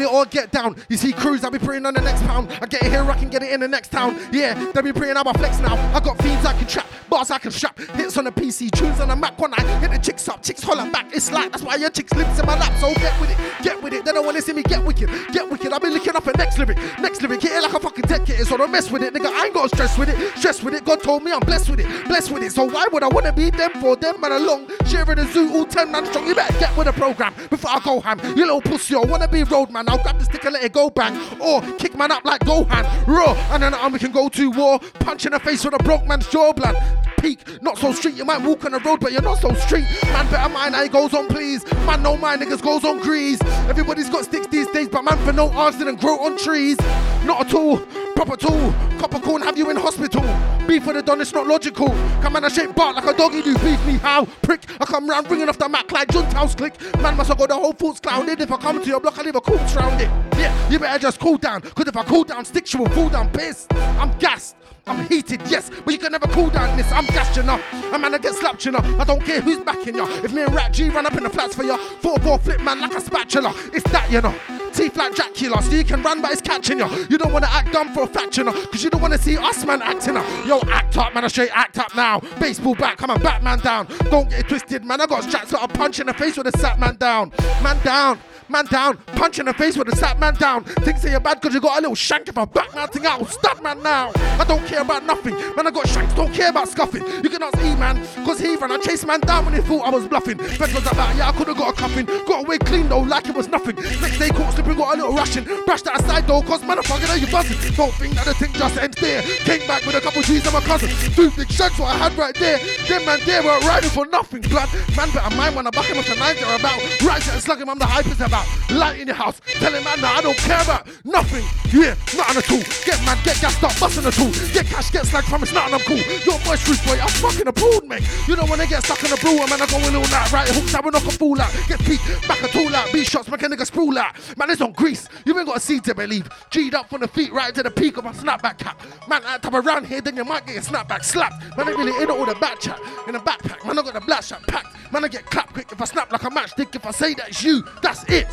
[SPEAKER 19] With it or get down. You see crews, I'll be praying on the next pound. I get it here, I can get it in the next town. Yeah, they be praying, I'm a flex now. I got fiends I can trap, bars I can strap. Hits on the PC, tunes on the Mac when I hit the chicks up. Chicks holler back, it's like that's why your chicks lips in my lap. So get with it, get with it. They don't wanna see me get wicked, get wicked. I be looking up a next lyric, next lyric. Hit it like a fucking dead kid, so don't mess with it, nigga. I ain't got stress with it, stress with it. God told me I'm blessed with it, blessed with it. So why would I wanna be them for them man along? Sharing the zoo, all 10 man strong. You better get with the program before I go ham. You little pussy, I wanna be roadman. I'll grab the stick and let it go bang. Or kick man up like Gohan, raw. And then um, we can go to war. Punch in the face with a broke man's jawbone. Peak, not so street. You might walk on the road, but you're not so street. Man, better mind how it goes on, please. Man, no mind, niggas goes on grease. Everybody's got sticks these days, but man, for no arms didn't grow on trees. Not at all. Proper tool. Copper corn have you in hospital. Beef for the don, it's not logical. Come on, I shape bark like a doggy do. Beef me how? Prick. I come round ringing off the Mac like Junt House click. Man, must have got the whole foots clouded. If I come to your block, I leave a corpse round it. Yeah, you better just cool down. Cause if I cool down, sticks you will fall down pissed. I'm gassed. I'm heated, yes, but you can never cool down this. I'm gassed, you know. A man, I get slapped, you know. I don't care who's backing you. If me and Rat G run up in the flats for you, 4-4 flip man like a spatula. It's that, you know. Teeth like Dracula, so you can run, but it's catching you. You don't want to act dumb for a know, because you don't want to see us, man, acting up. Yo, act up, man, I straight act up now. Baseball bat, come on, Batman down. Don't get it twisted, man. I got straps, got a punch in the face with a sat man down. Man down. Man down, punch in the face with a sat man down. Think say you're bad because you got a little shank if I back man thing out. Stab man now. I don't care about nothing. Man, I got shanks, don't care about scuffing. You can ask E man, cause he ran. I chased man down when he thought I was bluffing. Fed was about, yeah, I could have got a cuffing. Got away clean though, like it was nothing. Next day caught slipping, got a little rushing. Brushed that aside though, cause motherfucker, know you buzzing. Don't think that the thing just ends there. Came back with a couple G's of my cousin. Two big shanks what I had right there. Them man there were riding for nothing, blood. Man better mind when I buck him up the nines are about. Right and slug him, I'm the hype is about. Light in the house, tell him man, nah, I don't care about nothing. Yeah, nothing at all. Get man, get gas, start busting a tool. Get cash, get slag from it's nothing, I'm cool. You're my street boy, I'm fucking appalled, mate. You don't wanna get stuck in the brewer, man, I go in all night, right? Hooks, I will knock a fool out. Get peak, back a tool out, B shots, make a nigga sprawl out. Man, it's on grease. You ain't got a seat to believe. G'd up from the feet right to the peak of my snapback cap. Man, I tap around here, then you might get your snapback slapped. Man, I really in all the back chat, in the backpack. Man, I got the black shot packed. Man, I get clapped quick if I snap like a matchstick. If I say that's you, that's it.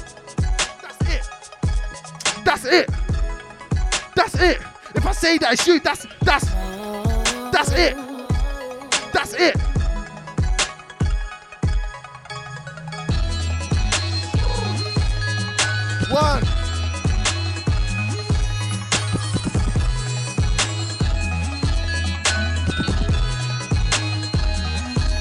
[SPEAKER 19] That's it. That's it. That's it. If I say that it's you, that's that's that's it. That's it. One.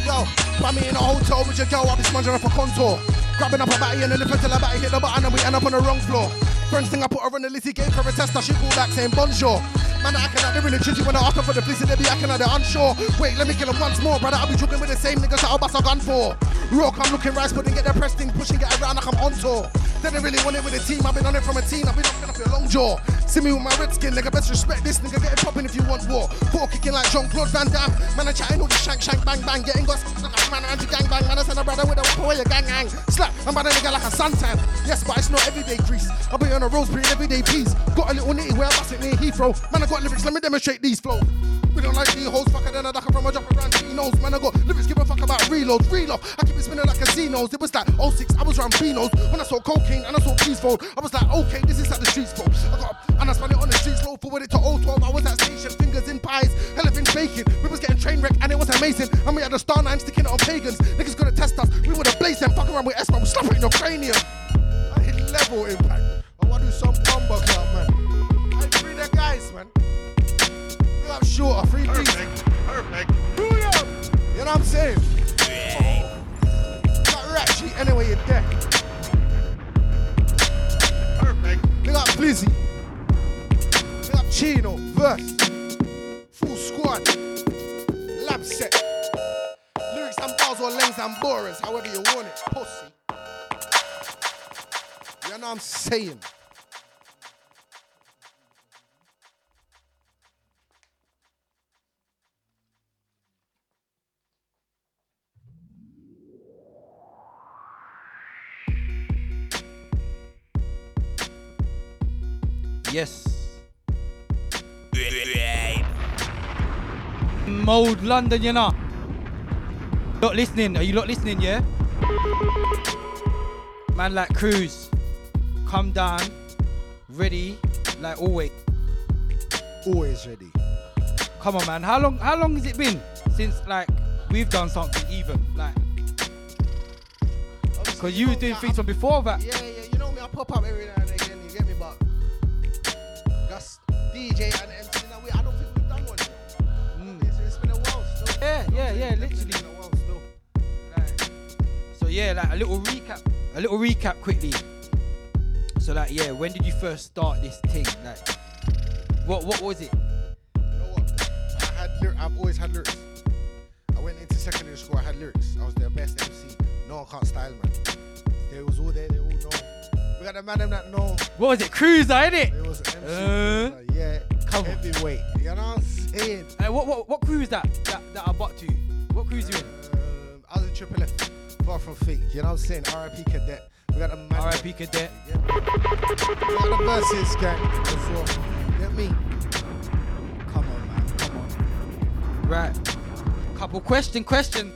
[SPEAKER 19] Yo, find me in a hotel with your girl, I'll be smudging up a contour. Grabbing up a batty and then if until a batty hit the button and we end up on the wrong floor. First thing I put her on the list, he gave her a test, she called back saying bonjour. Man, I like they're really tricky when I ask for the police and they be acting like they're unsure. Wait, let me kill him once more, brother. I'll be joking with the same niggas that I'll bust a gun for. Rock, I'm looking rice pudding, get their press thing, pushing it around like I'm on tour. They didn't really want it with a team, I've been on it from a team, I've been knocking up your long jaw. See me with my red skin, nigga, best respect this nigga, get it popping if you want war. Four kicking like Jean Claude Van Damme. Man, I chatting all the shank, shank, bang, bang, getting got man, anti gang bang, man, I send a brother with a weapon where you gang hang. Slap, I'm about a nigga like a suntan. Yes, but it's not everyday grease. I'll be on a rose, pretty everyday piece. Got a little nitty where I bust it near Heathrow. Man, I got lyrics, let me demonstrate these flows. We don't like these hoes, fucker, then I duck from a jump around knows. Man, I got lyrics, give a fuck about reloads, reload. I keep it spinning like a casinos. It was like 06, I was around Beanos. When I saw cocaine and I saw peace fold, I was like, okay, this is how the streets fold. I got and I spun it on the streets, low forward it to 012. I was at station, fingers in pies, hell elephant bacon. We was getting train wrecked and it was amazing. And we had the star nine sticking it on pagans. Niggas gonna test us. We would have blazed them, fuck around with S, man. We slap your cranium. I hit level impact. I wanna do some bumper club, man. I free the guys, man. We have shorter, free Perfect. Perfect. You know what I'm saying? Got rat sheet anyway, you're dead. Perfect. We got Blizzy. We got Chino, verse. Full squad. Lab set. Lyrics and bars or lengths and borers, however you want it. Pussy. You know what I'm saying?
[SPEAKER 21] Yes. Mode London, you know. Not listening. Are you not listening? Yeah. Man, like Kruz, come down, ready, like always.
[SPEAKER 19] Always ready.
[SPEAKER 21] Come on, man. How long? How long has it been since like we've done something even like? Because you were doing things from before that.
[SPEAKER 19] Yeah, yeah, you know me, I pop up every now and again, a
[SPEAKER 21] little recap, a little recap quickly. So like, yeah, when did you first start this thing? Like, what what was it?
[SPEAKER 19] I had lyr- I've always had lyrics. I went into secondary school, I had lyrics. I was their best MC. No one can't style, man. They was all there, they all know. We got the man that know.
[SPEAKER 21] What was it? Cruiser, innit?
[SPEAKER 19] It It was MC.
[SPEAKER 21] Uh,
[SPEAKER 19] yeah,
[SPEAKER 21] come
[SPEAKER 19] heavyweight. You know what I'm saying?
[SPEAKER 21] Uh, what what what cruise that that that I bought to? What cruise you in?
[SPEAKER 19] Um, I was in Triple F, far from fake. You know what I'm saying? RIP Cadet. We got the man.
[SPEAKER 21] RIP Cadet.
[SPEAKER 19] We got the verses gang well. Get me?
[SPEAKER 21] Come on, man. Come on. Right. Couple question, question.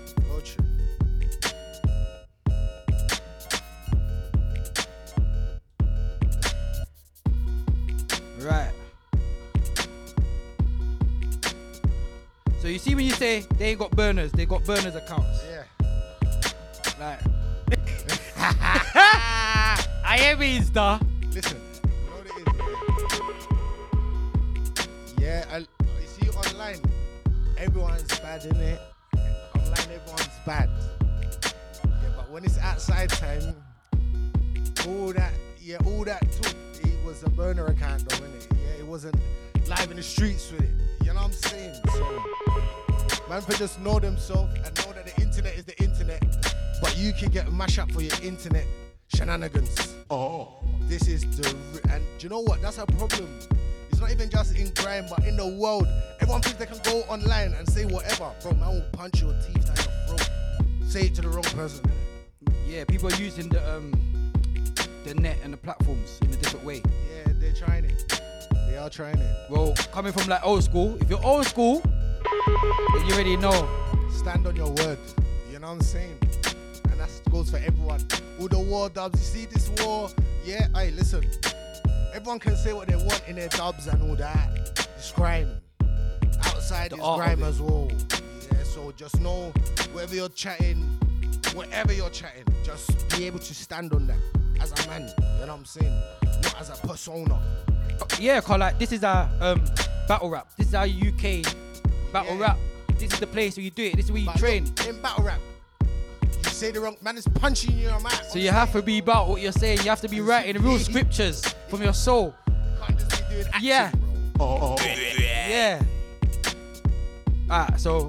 [SPEAKER 21] Right. So you see when you say they got burners, they got burners accounts.
[SPEAKER 19] Yeah.
[SPEAKER 21] Like. I am Insta.
[SPEAKER 19] Listen, you know what it is? Yeah, I, you see online, everyone's bad in it. Online, everyone's bad. Yeah, but when it's outside time, all that, yeah, all that talk, it was a burner account though, innit? Yeah, it wasn't live in the streets with it. You know what I'm saying? So, man, for just know themselves and know that the internet is the internet, but you can get a mash up for your internet shenanigans. Oh. This is the r- and do you know what? That's a problem. It's not even just in grime, but in the world. Everyone thinks they can go online and say whatever. Bro, man will punch your teeth down your throat. Say it to the wrong person.
[SPEAKER 21] Yeah, people are using the um the net and the platforms in a different way.
[SPEAKER 19] Yeah, they're trying it. They are trying it.
[SPEAKER 21] Well, coming from like old school, if you're old school, then you already know.
[SPEAKER 19] Stand on your word. You know what I'm saying? Goes for everyone. All the war dubs, you see this war? Yeah, hey, listen. Everyone can say what they want in their dubs and all that. It's grime. Outside
[SPEAKER 21] The
[SPEAKER 19] is grime as well. Yeah, so just know wherever you're chatting, whatever you're chatting, just be able to stand on that as a man. You know what I'm saying? Not as a persona.
[SPEAKER 21] Yeah, cause like this is our um battle rap. This is our UK battle
[SPEAKER 19] Yeah.
[SPEAKER 21] rap. This is the place where you do it. This is where you
[SPEAKER 19] But
[SPEAKER 21] train.
[SPEAKER 19] look, in battle rap, you say the wrong man is punching you in your mouth.
[SPEAKER 21] So you have to be about what you're saying. You have to be writing real scriptures from your soul. Yeah.
[SPEAKER 19] Oh,
[SPEAKER 21] Yeah. Ah, so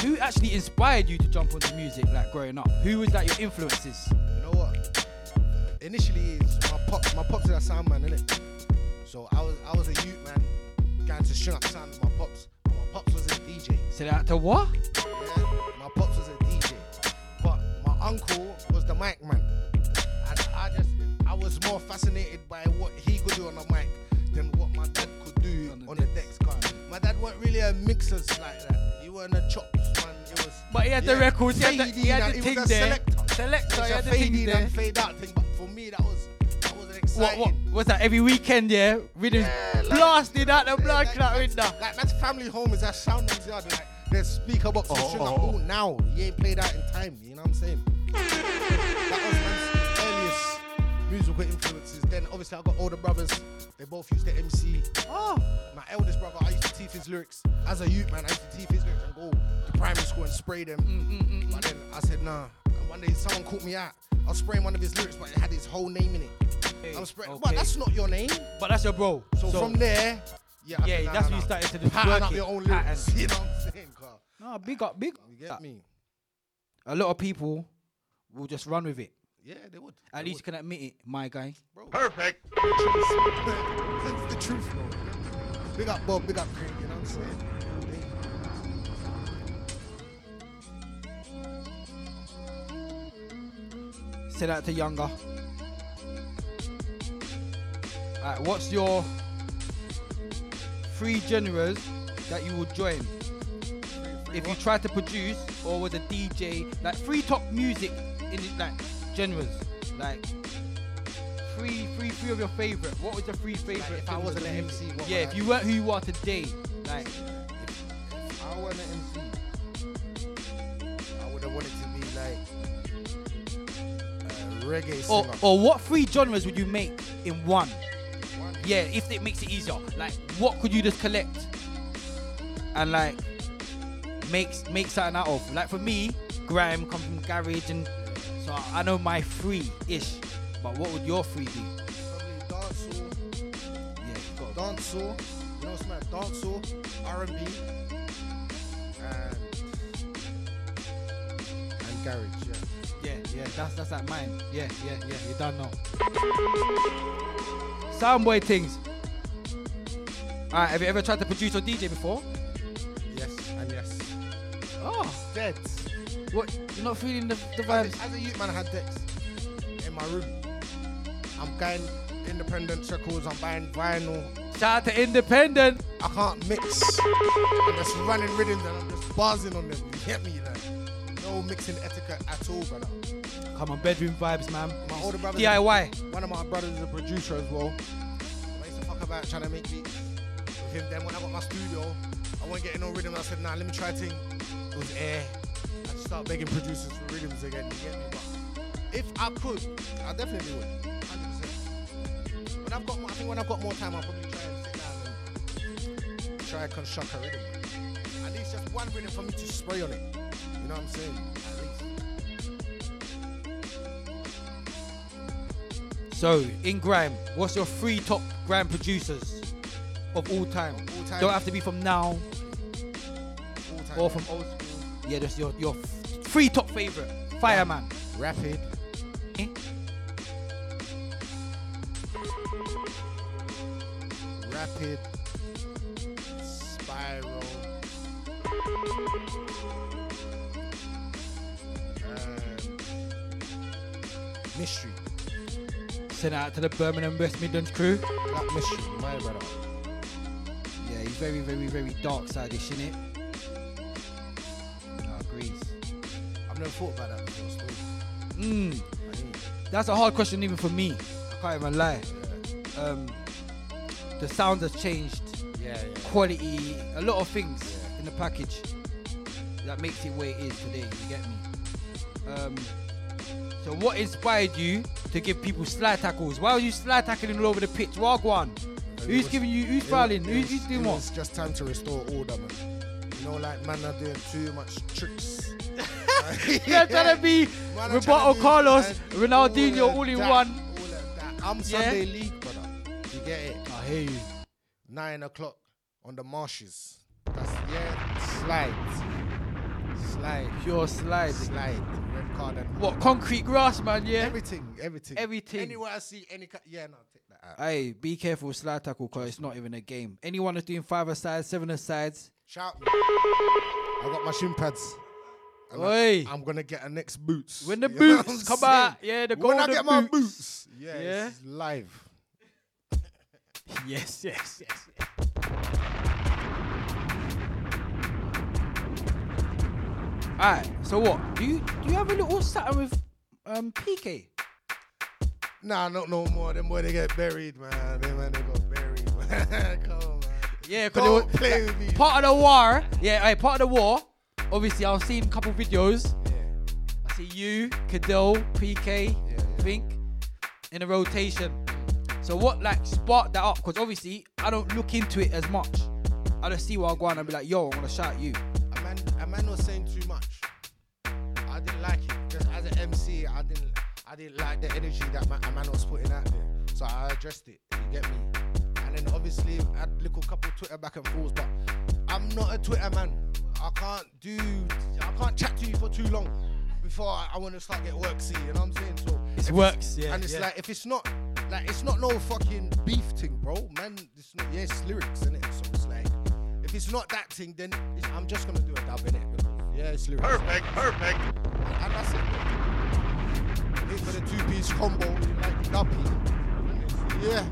[SPEAKER 21] who actually inspired you to jump onto music like growing up? Who was like your influences?
[SPEAKER 19] You know what? Initially, it's my pops. My pops is a sound man, innit? So I was I was a youth man, going to string up sound with my pops. But my pops was a DJ.
[SPEAKER 21] So that to what?
[SPEAKER 19] Yeah, uncle was the mic man, and I just I was more fascinated by what he could do on the mic than what my dad could do on the, decks. Cause my dad weren't really a mixers like that. He weren't a chops man. It was.
[SPEAKER 21] But he had the records, he had the- he had the thing there.
[SPEAKER 19] Was a selector.
[SPEAKER 21] Selector, he had the thing there.
[SPEAKER 19] and fade out thing. But for me, that was that was an
[SPEAKER 21] What
[SPEAKER 19] exciting.
[SPEAKER 21] what what's that? Every weekend, yeah, rhythms blasted out the blood clot window.
[SPEAKER 19] Like that's family home is that sound yard. Like there's speaker box oh, oh, and string up all oh. now. He ain't played out in time. You know what I'm saying? that was man's earliest musical influences. Then obviously I got older brothers. They both used to MC. Oh, my eldest brother, I used to teeth his lyrics as a youth man. I used to teeth his lyrics and go to primary school and spray them.
[SPEAKER 21] Mm, mm, mm, mm,
[SPEAKER 19] But then I said nah. And one day someone caught me out. I was spraying one of his lyrics, but it had his whole name in it. I'm spraying. But that's not your name.
[SPEAKER 21] But that's your bro.
[SPEAKER 19] So, from there, yeah,
[SPEAKER 21] yeah,
[SPEAKER 19] said, nah,
[SPEAKER 21] that's
[SPEAKER 19] nah,
[SPEAKER 21] when you started to just
[SPEAKER 19] pattern
[SPEAKER 21] work
[SPEAKER 19] up your own lyrics.
[SPEAKER 21] pattern.
[SPEAKER 19] You know what I'm saying, Carl?
[SPEAKER 21] No, big up, big.
[SPEAKER 19] You get me?
[SPEAKER 21] A lot of people will just run with it.
[SPEAKER 19] Yeah, they would.
[SPEAKER 21] At least you can admit it, my guy.
[SPEAKER 19] Perfect. That's the truth, bro. Big up Bob, big up Craig, you know what I'm saying?
[SPEAKER 21] Say that to younger. Alright, what's your three genres that you would join if you try to produce or was a DJ? Like three top music in like genres, like three, three, three of your favorite. What was your three favorite?
[SPEAKER 19] if I wasn't an? MC,
[SPEAKER 21] yeah, if
[SPEAKER 19] I
[SPEAKER 21] you weren't who you are today, like
[SPEAKER 19] I want an MC. I would have wanted to be like a reggae
[SPEAKER 21] or, or what three genres would you make in one? Yeah, if it makes it easier. Like, what could you just collect and like make make something out of? Like for me, grime come from garage, and so I know my three ish. But what would your three be?
[SPEAKER 19] Probably dancehall.
[SPEAKER 21] Yeah,
[SPEAKER 19] dancehall. You know what's mad? Dancehall, R&B, and and garage. Yeah.
[SPEAKER 21] Yeah, that's that's like mine. Yeah, yeah, yeah. You done now. Soundboy things. Alright, have you ever tried to produce or DJ before?
[SPEAKER 19] Yes, and yes.
[SPEAKER 21] Oh,
[SPEAKER 19] dead.
[SPEAKER 21] What? You're not feeling the, the
[SPEAKER 19] As
[SPEAKER 21] vibes?
[SPEAKER 19] a, as a youth man, I had decks in my room. I'm buying independent records. I'm buying vinyl.
[SPEAKER 21] Shout out to Independent.
[SPEAKER 19] I can't mix. I'm just running rhythms and I'm just buzzing on them. You get me? Like, no mixing etiquette at all, brother.
[SPEAKER 21] Come on, bedroom vibes, man.
[SPEAKER 19] My older brother.
[SPEAKER 21] DIY.
[SPEAKER 19] One of my brothers is a producer as well. I used to fuck about trying to make beats with him. Then when I got my studio, I wasn't getting no rhythm. I said, nah, let me try a thing. It was air. I just start begging producers for rhythms again. You get me? But if I could, I definitely would. 100%. When I've got more, I think when I've got more time, I'll probably try and sit down and try and construct a rhythm. At least just one rhythm for me to spray on it. You know what I'm saying?
[SPEAKER 21] So, in grime, what's your three top grime producers of all time?
[SPEAKER 19] All time.
[SPEAKER 21] Don't have to be from now
[SPEAKER 19] All time.
[SPEAKER 21] or from old school. Yeah, just your your three top favorite. Fireman.
[SPEAKER 19] Rapid.
[SPEAKER 21] Eh?
[SPEAKER 19] Rapid, Spiral, Mystery.
[SPEAKER 21] Send out to the Birmingham West Midlands crew.
[SPEAKER 19] That Mystery, my brother.
[SPEAKER 21] Yeah, he's very, very, very dark side-ish, innit? No, agrees.
[SPEAKER 19] I've never thought about that before. Still.
[SPEAKER 21] Mm. That's a hard question even for me. I can't even lie. Um, the sound has changed.
[SPEAKER 19] Yeah, yeah.
[SPEAKER 21] Quality, a lot of things in the package that makes it where it is today. You get me? Um, so what inspired you to give people slide tackles? Why are you slide tackling all over the pitch? Wagwan. Who's
[SPEAKER 19] was-
[SPEAKER 21] giving you? Who's
[SPEAKER 19] it
[SPEAKER 21] fouling? Who's, who's doing what?
[SPEAKER 19] was just time to restore order, man. You know, like man are doing too much tricks.
[SPEAKER 21] You're trying to be
[SPEAKER 19] Man
[SPEAKER 21] Roberto
[SPEAKER 19] to
[SPEAKER 21] Carlos,
[SPEAKER 19] and
[SPEAKER 21] Ronaldinho,
[SPEAKER 19] all
[SPEAKER 21] all in
[SPEAKER 19] that,
[SPEAKER 21] one.
[SPEAKER 19] All. I'm
[SPEAKER 21] Yeah.
[SPEAKER 19] Sunday League, brother. You get it?
[SPEAKER 21] I hear you.
[SPEAKER 19] Nine o'clock on the marshes. That's yeah. Slide. Slide.
[SPEAKER 21] Pure slide.
[SPEAKER 19] Slide. Card and
[SPEAKER 21] What concrete grass, man? Yeah.
[SPEAKER 19] everything. Everything.
[SPEAKER 21] Everything.
[SPEAKER 19] Anywhere I see any yeah, no, take that out.
[SPEAKER 21] Hey, be careful with slide tackle because it's not even a game. Anyone that's doing five sides, seven sides,
[SPEAKER 19] Shout me. I got my shin pads.
[SPEAKER 21] Oi.
[SPEAKER 19] I, am gonna get a next boots.
[SPEAKER 21] When the
[SPEAKER 19] You
[SPEAKER 21] boots come
[SPEAKER 19] saying?
[SPEAKER 21] out, yeah, the
[SPEAKER 19] When I
[SPEAKER 21] golden
[SPEAKER 19] get my
[SPEAKER 21] boots.
[SPEAKER 19] boots, yeah,
[SPEAKER 21] Yeah.
[SPEAKER 19] it's live.
[SPEAKER 21] yes, yes, yes. Alright, so what? Do you do you have a little something with um PK?
[SPEAKER 19] Nah, not no more. Them boy they get buried, man. Them man they got buried, man. Come on, man.
[SPEAKER 21] Yeah, because
[SPEAKER 19] Don't play with me.
[SPEAKER 21] part of the war. Yeah, hey, part of the war. Obviously, I've seen a couple videos. I see you, Cadell, PK, think in a rotation. So what like sparked that up? Because obviously I don't look into it as much. I just see what I go on and be like, yo, I'm gonna shout you.
[SPEAKER 19] A man, a man was like it. Just as an MC, I didn't, I didn't like the energy that a man was putting out there. So I addressed it. You get me? And then obviously I had a little couple Twitter back and forths, but I'm not a Twitter man. I can't do, I can't chat to you for too long before I, I want to start get worksy. You know what I'm saying? So
[SPEAKER 21] It's works, yeah,
[SPEAKER 19] And it's
[SPEAKER 21] yeah.
[SPEAKER 19] like if it's not, like it's not no fucking beef thing, bro. Man, it's not. Yeah, it's lyrics, innit? So it's like. If it's not that thing, then it's, I'm just gonna do a dub in it. Yeah, it's lyrics.
[SPEAKER 3] Perfect, perfect.
[SPEAKER 19] I'm not saying Here for the two piece combo, like nappy. Yeah.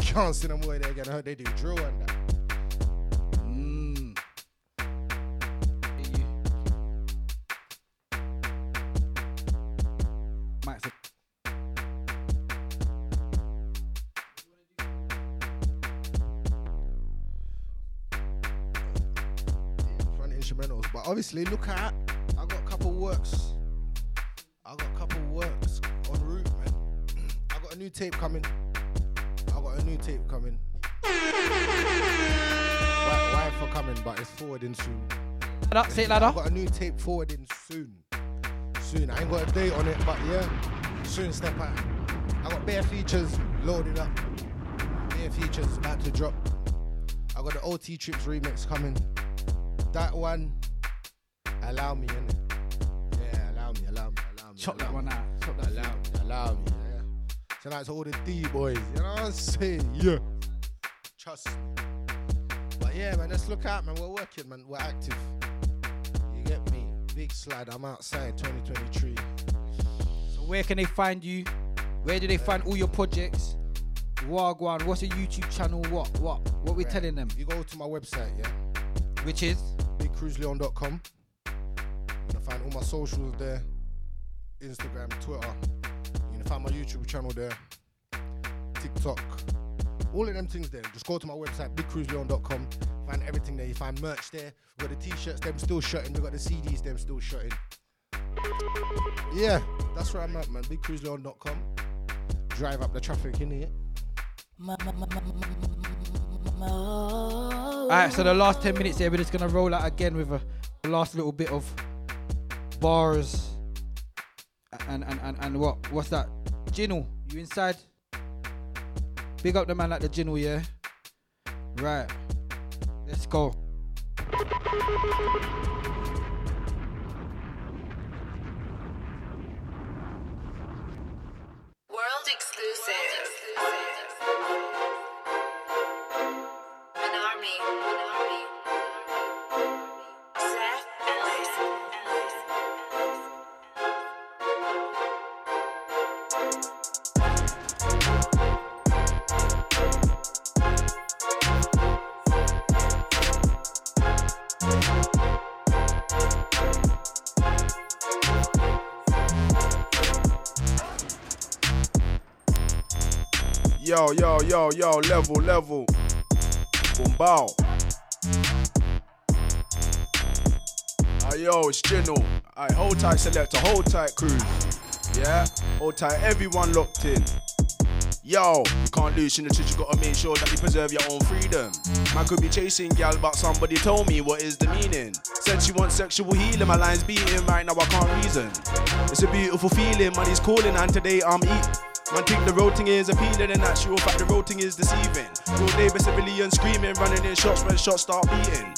[SPEAKER 19] Can't see them way they're gonna hurt. They do drill and that. Obviously, look at I got a couple works. I got a couple works en route, man. I got a new tape coming. I got a new tape coming. Why, why for coming? But it's forwarding soon.
[SPEAKER 21] Ladder, say it ladder.
[SPEAKER 19] I got a new tape forwarding soon. Soon. I ain't got a date on it, but yeah, soon step out. I got bare features loaded up. Bare features about to drop. I got the OT Trips remix coming. That one, allow me, innit? Yeah, allow me, allow me, allow me.
[SPEAKER 21] Chop
[SPEAKER 19] allow
[SPEAKER 21] that one out. Chop that
[SPEAKER 19] Allow me, allow me. Yeah. So that's all the D boys. You know what I'm saying? Yeah. Trust me. But yeah, man, let's look out, man. We're working, man. We're active. You get me? Big slide. I'm outside 2023.
[SPEAKER 21] So where can they find you? Where do they find all your projects? Wagwan, what's your YouTube channel? What? What? What we
[SPEAKER 19] Right.
[SPEAKER 21] telling them?
[SPEAKER 19] You go to my website, yeah?
[SPEAKER 21] Which is?
[SPEAKER 19] BigKruzLeone.com. You're gonna find all my socials there. Instagram, Twitter. You can find my YouTube channel there. TikTok. All of them things there. Just go to my website, BigKruzLeone.com. Find everything there. You find merch there. We got the t-shirts, them still shutting. We got the CDs, them still shutting. Yeah, that's where I'm at, man. BigKruzLeone.com. Drive up the traffic in here.
[SPEAKER 21] Alright, so the last 10 minutes here, we're just gonna roll out again with a, a last little bit of bars. And and, and, and what? What's that? Jingle, you inside? Big up the man like the Jingle, yeah? Right. Let's go.
[SPEAKER 20] Yo, yo, yo, yo, level, level. Boom, bow. Ah, yo, it's Gino. I hold tight, selector, hold tight, crew. Yeah, hold tight, everyone locked in. Yo, you can't lose in the church, you gotta make sure that you preserve your own freedom. Man could be chasing gal, but somebody told me what is the meaning. Said she wants sexual healing, my line's beating right now, I can't reason. It's a beautiful feeling, money's calling, and today I'm eating. Man think the roting is appealing and actual fact the roting is deceiving. Real neighbor civilian screaming, running in shots when shots start beating.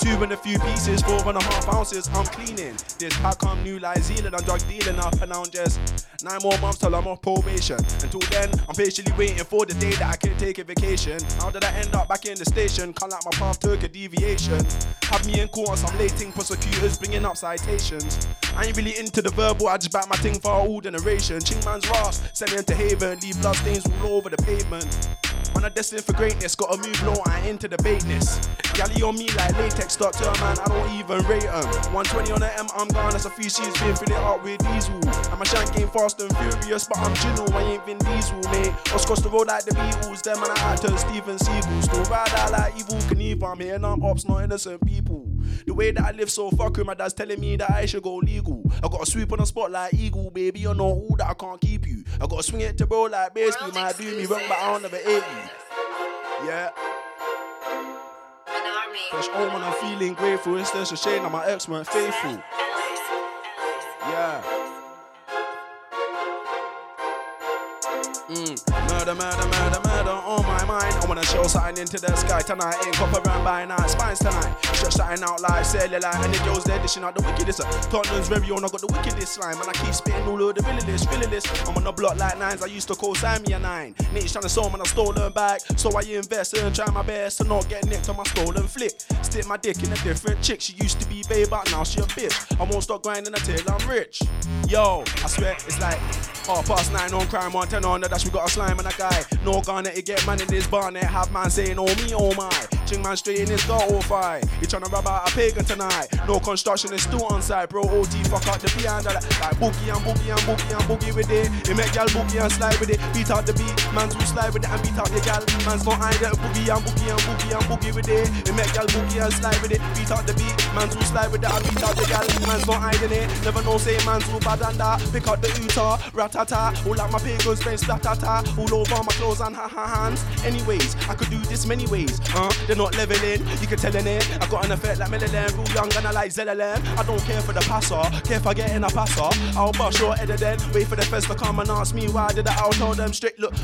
[SPEAKER 20] Two and a few pieces, four and a half ounces, I'm cleaning. This how come new lies Zealand, I'm drug dealing up and I'm just nine more months till I'm off probation. Until then, I'm patiently waiting for the day that I can take a vacation. How did I end up back in the station? Can't like my path took a deviation. Have me in court some lating prosecutors bringing up citations. I ain't really into the verbal, I just back my thing for old generation. Ching man's Ross, send me into haven, leave blood stains all over the pavement. Man, I'm destined for greatness, gotta move low, I ain't into the baitness. Galley on me like latex, doctor, man, I don't even rate 'em. 120 on the M, I'm gone, that's a few C's, been filling it up with diesel. And my shank game fast and furious, but I'm Gino, I ain't Vin Diesel, mate. Us cross the road like the Beatles, them and I had turn Steven Seagal. Still ride out like Evel Knievel, I'm up ops, not innocent people. The way that I live so fucking, my dad's telling me that I should go legal. I gotta sweep on the spot like eagle, baby, you know all that I can't keep you. I gotta swing it to bro like baseball, might do me wrong, but I'll never hate you. Yeah. Fresh home and I'm feeling grateful. It's just a shame that my ex weren't faithful. Yeah. Mm. Murder, murder, murder, murder on my mind. I wanna show something into the sky tonight. Ain't copper around by night. Spines tonight. Stretch something out like cellulite. And the girls there dishing out the wickedest. Tottenham's very own. I got the wickedest slime. And I keep spitting all of the villainous, villainous. I'm on the block like nines. I used to call Sammy a nine. Niggas trying to sell man, I stolen back. So I invest and try my best to not get nicked on my stolen flick. Stick my dick in a different chick. She used to be babe, but now she a bitch. I won't stop grinding until I'm rich. Yo, I swear it's like half past nine on crime, one ten on the dash. We got a slime and a guy. No garnet, it get man in this barnet. Have man saying, oh me, oh my. Ching man straight in his got oh five. He tryna rub out a pagan tonight. No construction is still on site, bro. OT fuck out the piano like, like boogie and boogie and boogie and boogie with it. He make gal boogie and slide with it. Beat out the beat, man's who slide with it and beat out the gal. Man's got eye that boogie and boogie and boogie and boogie with it. He make gal boogie and slide with it. Beat out the beat, man's who slide with it and beat out the gal. Man's got eye in it. Never know say man's who bad and that. Pick out the Utah, ratata. All like my pagans, spend splatata. All over my clothes and ha ha hands. Anyways, I could do this many ways. Uh, they're not leveling. You can tell in it. I got an effect like Melalan, real young and I like Zelalan. I don't care for the passer, care for getting a passer. I'll bust your head then. Wait for the feds to come and ask me why I did. I'll tell them straight. Look,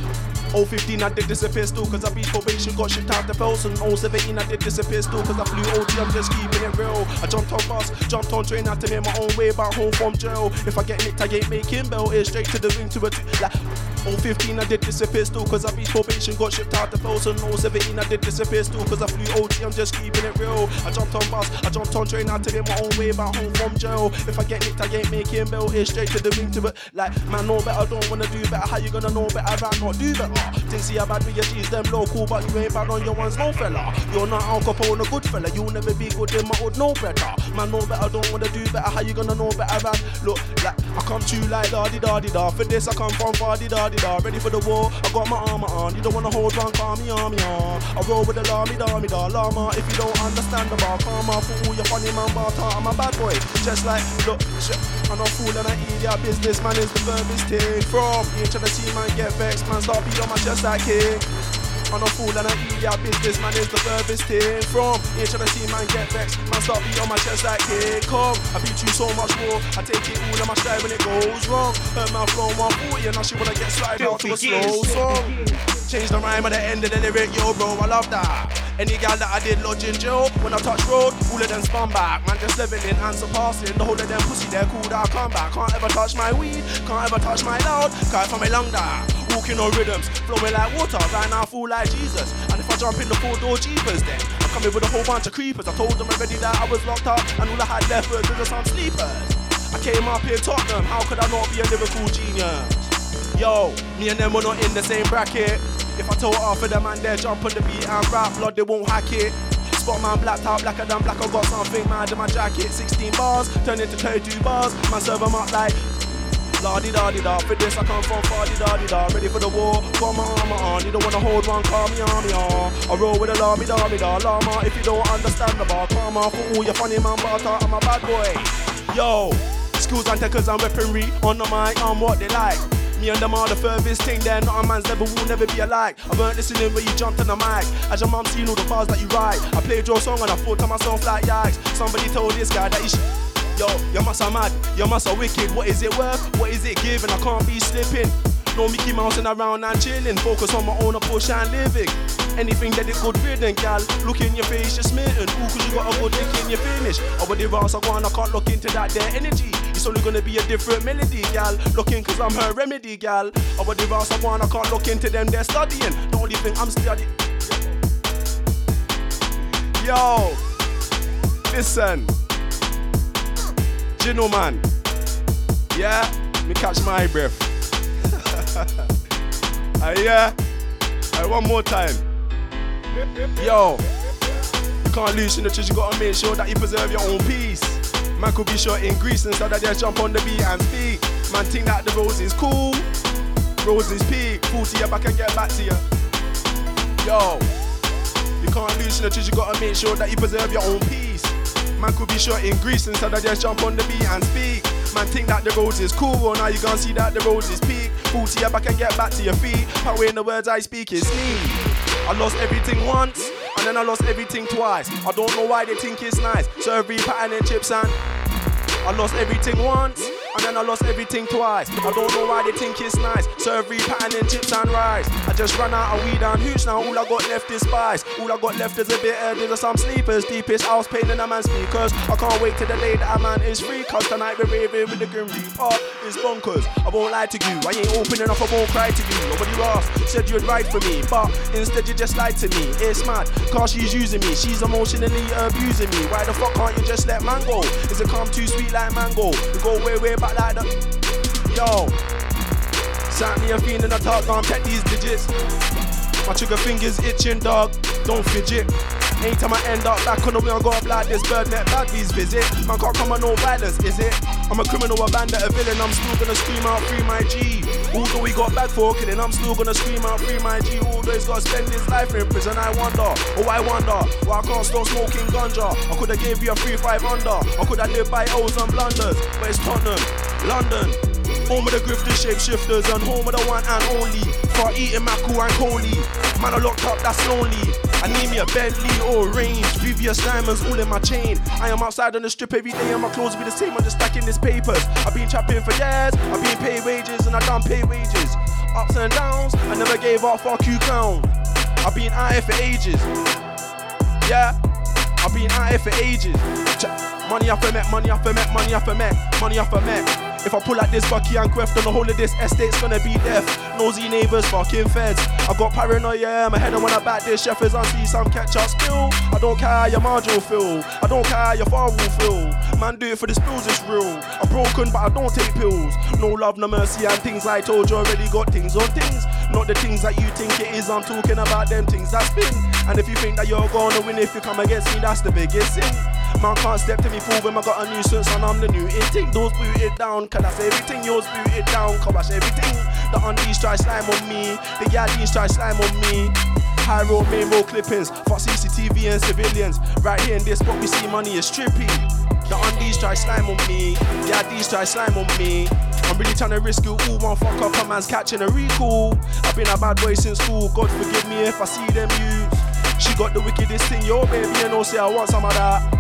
[SPEAKER 20] 015 I did a pistol cause I beat probation, got shipped out the Feltham. 017 I did a pistol cause I flew OT, I'm just keeping it real. I jumped on bus, jumped on train, had to make my own way back home from jail. If I get nicked, I ain't making bail. It's straight to the ring to a t- like 015 I did this a pistol cause I beat probation, got shipped out the Feltham. 017 I did a pistol cause I flew OG I'm just keeping it real. I jumped on bus, I jumped on train, had to make my own way back home from jail. If I get nicked, I ain't making bail. It's straight to the ring to it. Like, man, know better, don't wanna do better. How you gonna know better? Rather not do better. Things see how bad with your them local, but you ain't bad on your ones, no fella. You're not Al Capone, a good fella. You'll never be good in my hood, no better. Man, know better, don't wanna do better. How you gonna know better? Man, look, like, I come to like da di da di da. For this, I come from far di da di Ready for the war, I got my armor on. You don't wanna hold on, call me army on. I roll with the law, me da. Llama, if you don't understand the bar, come on, fool, You're funny man, bar I'm a bad boy. Just like, look, shit, I'm not fool and I eat your business, man, is the furthest thing from. You tryna see man get vexed, man, start beat on my chest like king. I'm a fool and I eat your business, man, is the furthest thing from. Ain't tryna see man get vexed, man, start beat on my chest like king. Come, I beat you so much more, I take it all in my stride when it goes wrong. Hurt my flow 140 and now she wanna get slide out to a slow song. Change the rhyme at the end of the lyric, yo, bro, I love that. Any gal that I did lodge in jail, when I touch road, all of them spun back. Man, just living in and surpassing. The whole of them pussy, they're cool that I come back. Can't ever touch my weed, can't ever touch my loud. Can't from my lung that. Walking on rhythms, flowing like water, right now I feel like Jesus. And if I jump in the four door jeepers, then I'm coming with a whole bunch of creepers. I told them already that I was locked up, and all I had left was just some sleepers. I came up here Tottenham, how could I not be a lyrical genius? Yo, me and them were not in the same bracket. If I told half of them and they jump on the beat and rap, blood they won't hack it. Spot man blacked out blacker than black, I got something mad in my jacket. 16 bars, turn into 32 bars. Man serve 'em up like La di da di da, for this I come from far di da di da. Ready for the war, got my armor on. You don't wanna hold one, call me army on. I roll with a la mi da mi da llama. If you don't understand the bar, come on for all your funny man, but I'm a bad boy. Yo, skills and techers and weaponry on the mic, I'm what they like. Me and them are the furthest thing there, not a man's level will never be alike. I weren't listening when you jumped on the mic. As your mum seen all the bars that you write. I played your song and I thought to myself like yikes. Somebody told this guy that he sh- Yo, your must are mad, your must are wicked. What is it worth? What is it giving? I can't be slipping. No Mickey Mouse and around and chilling. Focus on my own push and living. Anything that is good ridden, gal. Look in your face, you're smitten. Ooh, cause you got a good lick in your finish. Over the rocks, I go on, I can't look into that their energy. It's only gonna be a different melody, gal. Looking cause I'm her remedy, gal. Over the rocks, I go on, I can't look into them, they're studying. The only thing I'm studying. Yo, listen. Gino man. Yeah, me catch my breath. uh, yeah. Uh, one more time. Yo, you can't lose in the church, you gotta make sure that you preserve your own peace. Man could be short in Greece instead of just jump on the beat and speak. Man think that the rose is cool, rose is peak. Pull to your back and get back to you. Yo, you can't lose in the church, you gotta make sure that you preserve your own peace. Man could be short in Greece instead of just jump on the beat and speak. Man think that the rose is cool, well now you gonna see that the rose is peak. Pull to your back and get back to your feet. Power in the words I speak is me. I lost everything once, and then I lost everything twice. I don't know why they think it's nice. So every pattern and chips and I lost everything once, and then I lost everything twice. I don't know why they think it's nice. So every pattern and chips and rice. I just ran out of weed and hooch, now all I got left is spice. All I got left is a bit of there's some sleepers. Deepest house pain in a man's speakers. I can't wait till the day that a man is free, cause tonight we're raving with the Grim Reaper. It's bonkers. I won't lie to you, I ain't opening up, I won't cry to you. Nobody asked, said you'd ride for me, but instead you just lied to me. It's mad, cause she's using me, she's emotionally abusing me. Why the fuck can't you just let man go? Is it come too sweet like mango? We go way, way back like that. Yo, sat me a fiend in the talk, can't check these digits. My trigger fingers itching, dog. Don't fidget. Anytime I end up back on the way, I go up like this bird net baddies visit. Man can't come on no violence, is it? I'm a criminal, a bandit, a villain. I'm still gonna scream out free my G. Although we got bad for killing, I'm still gonna scream out free my G. Although he's gotta spend his life in prison, I wonder. Oh, I wonder why I can't stop smoking ganja. I coulda gave you a free five under. I coulda lived by O's and blunders, but it's Tottenham, London. Home of the grifted shapeshifters and home of the one and only. For eating Macu and Coley. Man, I locked up, that's lonely. I need me a Bentley or a range. VVS diamonds all in my chain. I am outside on the strip every day and my clothes will be the same. I'm just stacking this papers. I've been trapping for years. I've been paid wages and I done pay wages. Ups and downs. I never gave up. Fuck you, clown. I've been out here for ages. Yeah. I've been out here for ages. Money off a met, money off a met, money off a met, money off a met. If I pull out this Bucky and Queft, then the whole of this estate's gonna be death. Nosy neighbors, fucking feds. I got paranoia, my head on when I back this chef is on see some catch up spill. I don't care how your margin feel, I don't care how your far will feel. Man, do it for the spills, it's real. I'm broken, but I don't take pills. No love, no mercy, and things I told you already got things on things. Not the things that you think it is, I'm talking about them things that's been. And if you think that you're gonna win if you come against me, that's the biggest sin. Man can't step to me full when I got a nuisance and I'm the new in thing. Those boot it down, cause that's everything. Yours boot it down, cause everything. The undies try slime on me, the yaddies try slime on me. High road, main road clippings, for CCTV and civilians. Right here in this spot, we see money is trippy. The undies try slime on me, the yaddies try slime on me. I'm really trying to risk it all, one fuck up, a man's catching a recall. I've been a bad boy since school, God forgive me if I see them youths. She got the wickedest thing, yo baby, you know say I want some of that.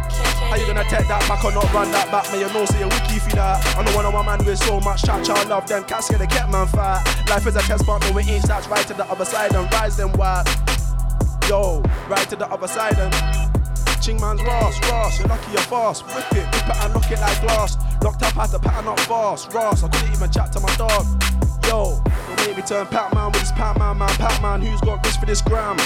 [SPEAKER 20] How you gonna take that back or not run that back? Man, you know say you're wiki for that. I know one of my man with so much chat, child love them cats get the cat man fat. Life is a test, but no it ain't that's right to the other side and rise them wide. Yo, right to the other side and Ching man's Ross, Ross, you're lucky you're fast. Whip it, whip it and knock it like glass. Locked up, had to pattern up fast. Ross, I couldn't even chat to my dog. Yo, don't make me turn Pac-Man with this Pac-Man, man. Pac-Man, who's got risk for this gram?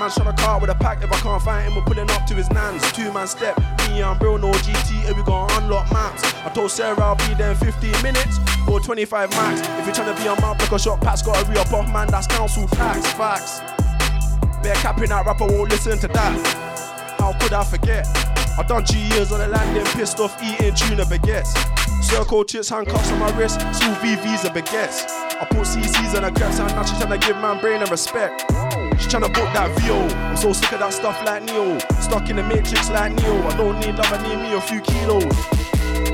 [SPEAKER 20] Man shot a car with a pack. If I can't find him, we're pulling up to his nans. Two man step. Me and bro, no GT, and we gonna unlock maps. I told Sarah I'll be there in 15 minutes or 25 max. If you're trying to be on map, like a shot pass, gotta re up off, man. That's council tax, facts. Better capping that rapper, won't listen to that. How could I forget? I done two years on the landing, pissed off eating tuna baguettes. Circle chips, handcuffs on my wrist, school VVs and baguettes. I put CCs on the crepes and now she's trying to give man brain and respect. She tryna book that VO. I'm so sick of that stuff like Neo. Stuck in the matrix like Neo. I don't need love, I need me a few kilos.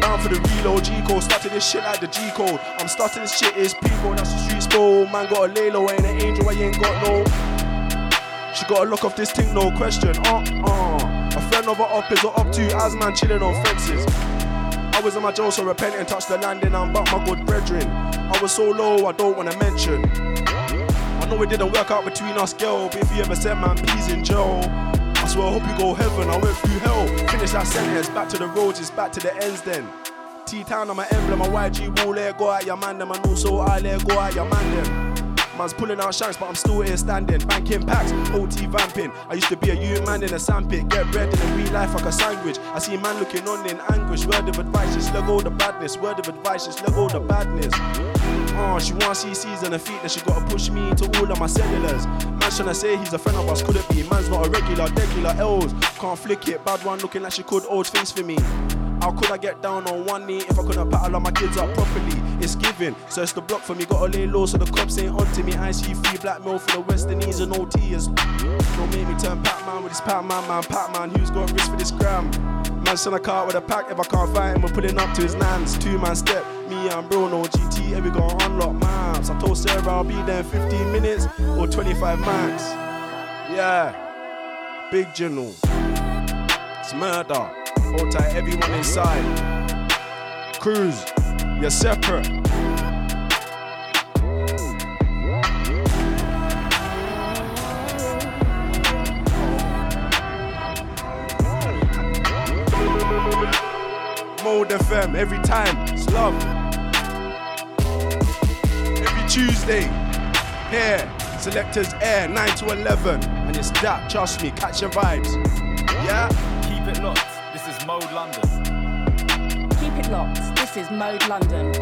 [SPEAKER 20] Down for the reload, G code. Started this shit like the G code. I'm starting this shit, is people, that's the street sport. Man got a lay low, ain't an angel, I ain't got no. She got a look off this thing, no question. Uh uh. A friend of her up is her up to, as man chilling on fences. I was in my jail, so repenting, touched the landing, I'm back my good brethren. I was so low, I don't wanna mention. I know it didn't work out between us, girl. But if you ever sent man peas in jail, I swear I hope you go heaven. I went through hell. Finish that sentence, back to the roads, it's back to the ends then. T Town on my emblem, my YG wall, let go at your man them, and also I let go at your man them. Man's pulling out shanks, but I'm still here standing. Banking packs, OT vamping. I used to be a youth man in a sandpit. Get bread in a real life like a sandwich. I see man looking on in anguish. Word of advice, just let go the badness. Word of advice, just let go the badness. Oh, she wants CCs on her feet, then she gotta push me into all of my cellulars. Man tryna say he's a friend of us, could it be? Man's not a regular, regular L's. Can't flick it, bad one looking like she could old things for me. How could I get down on one knee if I couldn't paddle my kids up properly? It's giving, so it's the block for me. Gotta lay low so the cops ain't onto me. I see free blackmail for the Westernese and OTs. Don't make me turn Pac-Man with this Pac-Man, man. Pac-Man, who's got risk for this gram? Man, send a car with a pack. If I can't find him, we're pulling up to his nans. Two man step, me and bro, no GT. And we gonna unlock maps. I told Sarah I'll be there in 15 minutes or 25 max. Yeah, big general. It's murder. Hold tight, everyone inside. Kruz, you're separate. Mode FM every time. It's love. Every Tuesday. Here, selectors air 9 to 11. And it's that, trust me, catch your vibes. Yeah?
[SPEAKER 1] Keep it locked. This is Mode London.
[SPEAKER 2] Keep it locked. This is Mode London.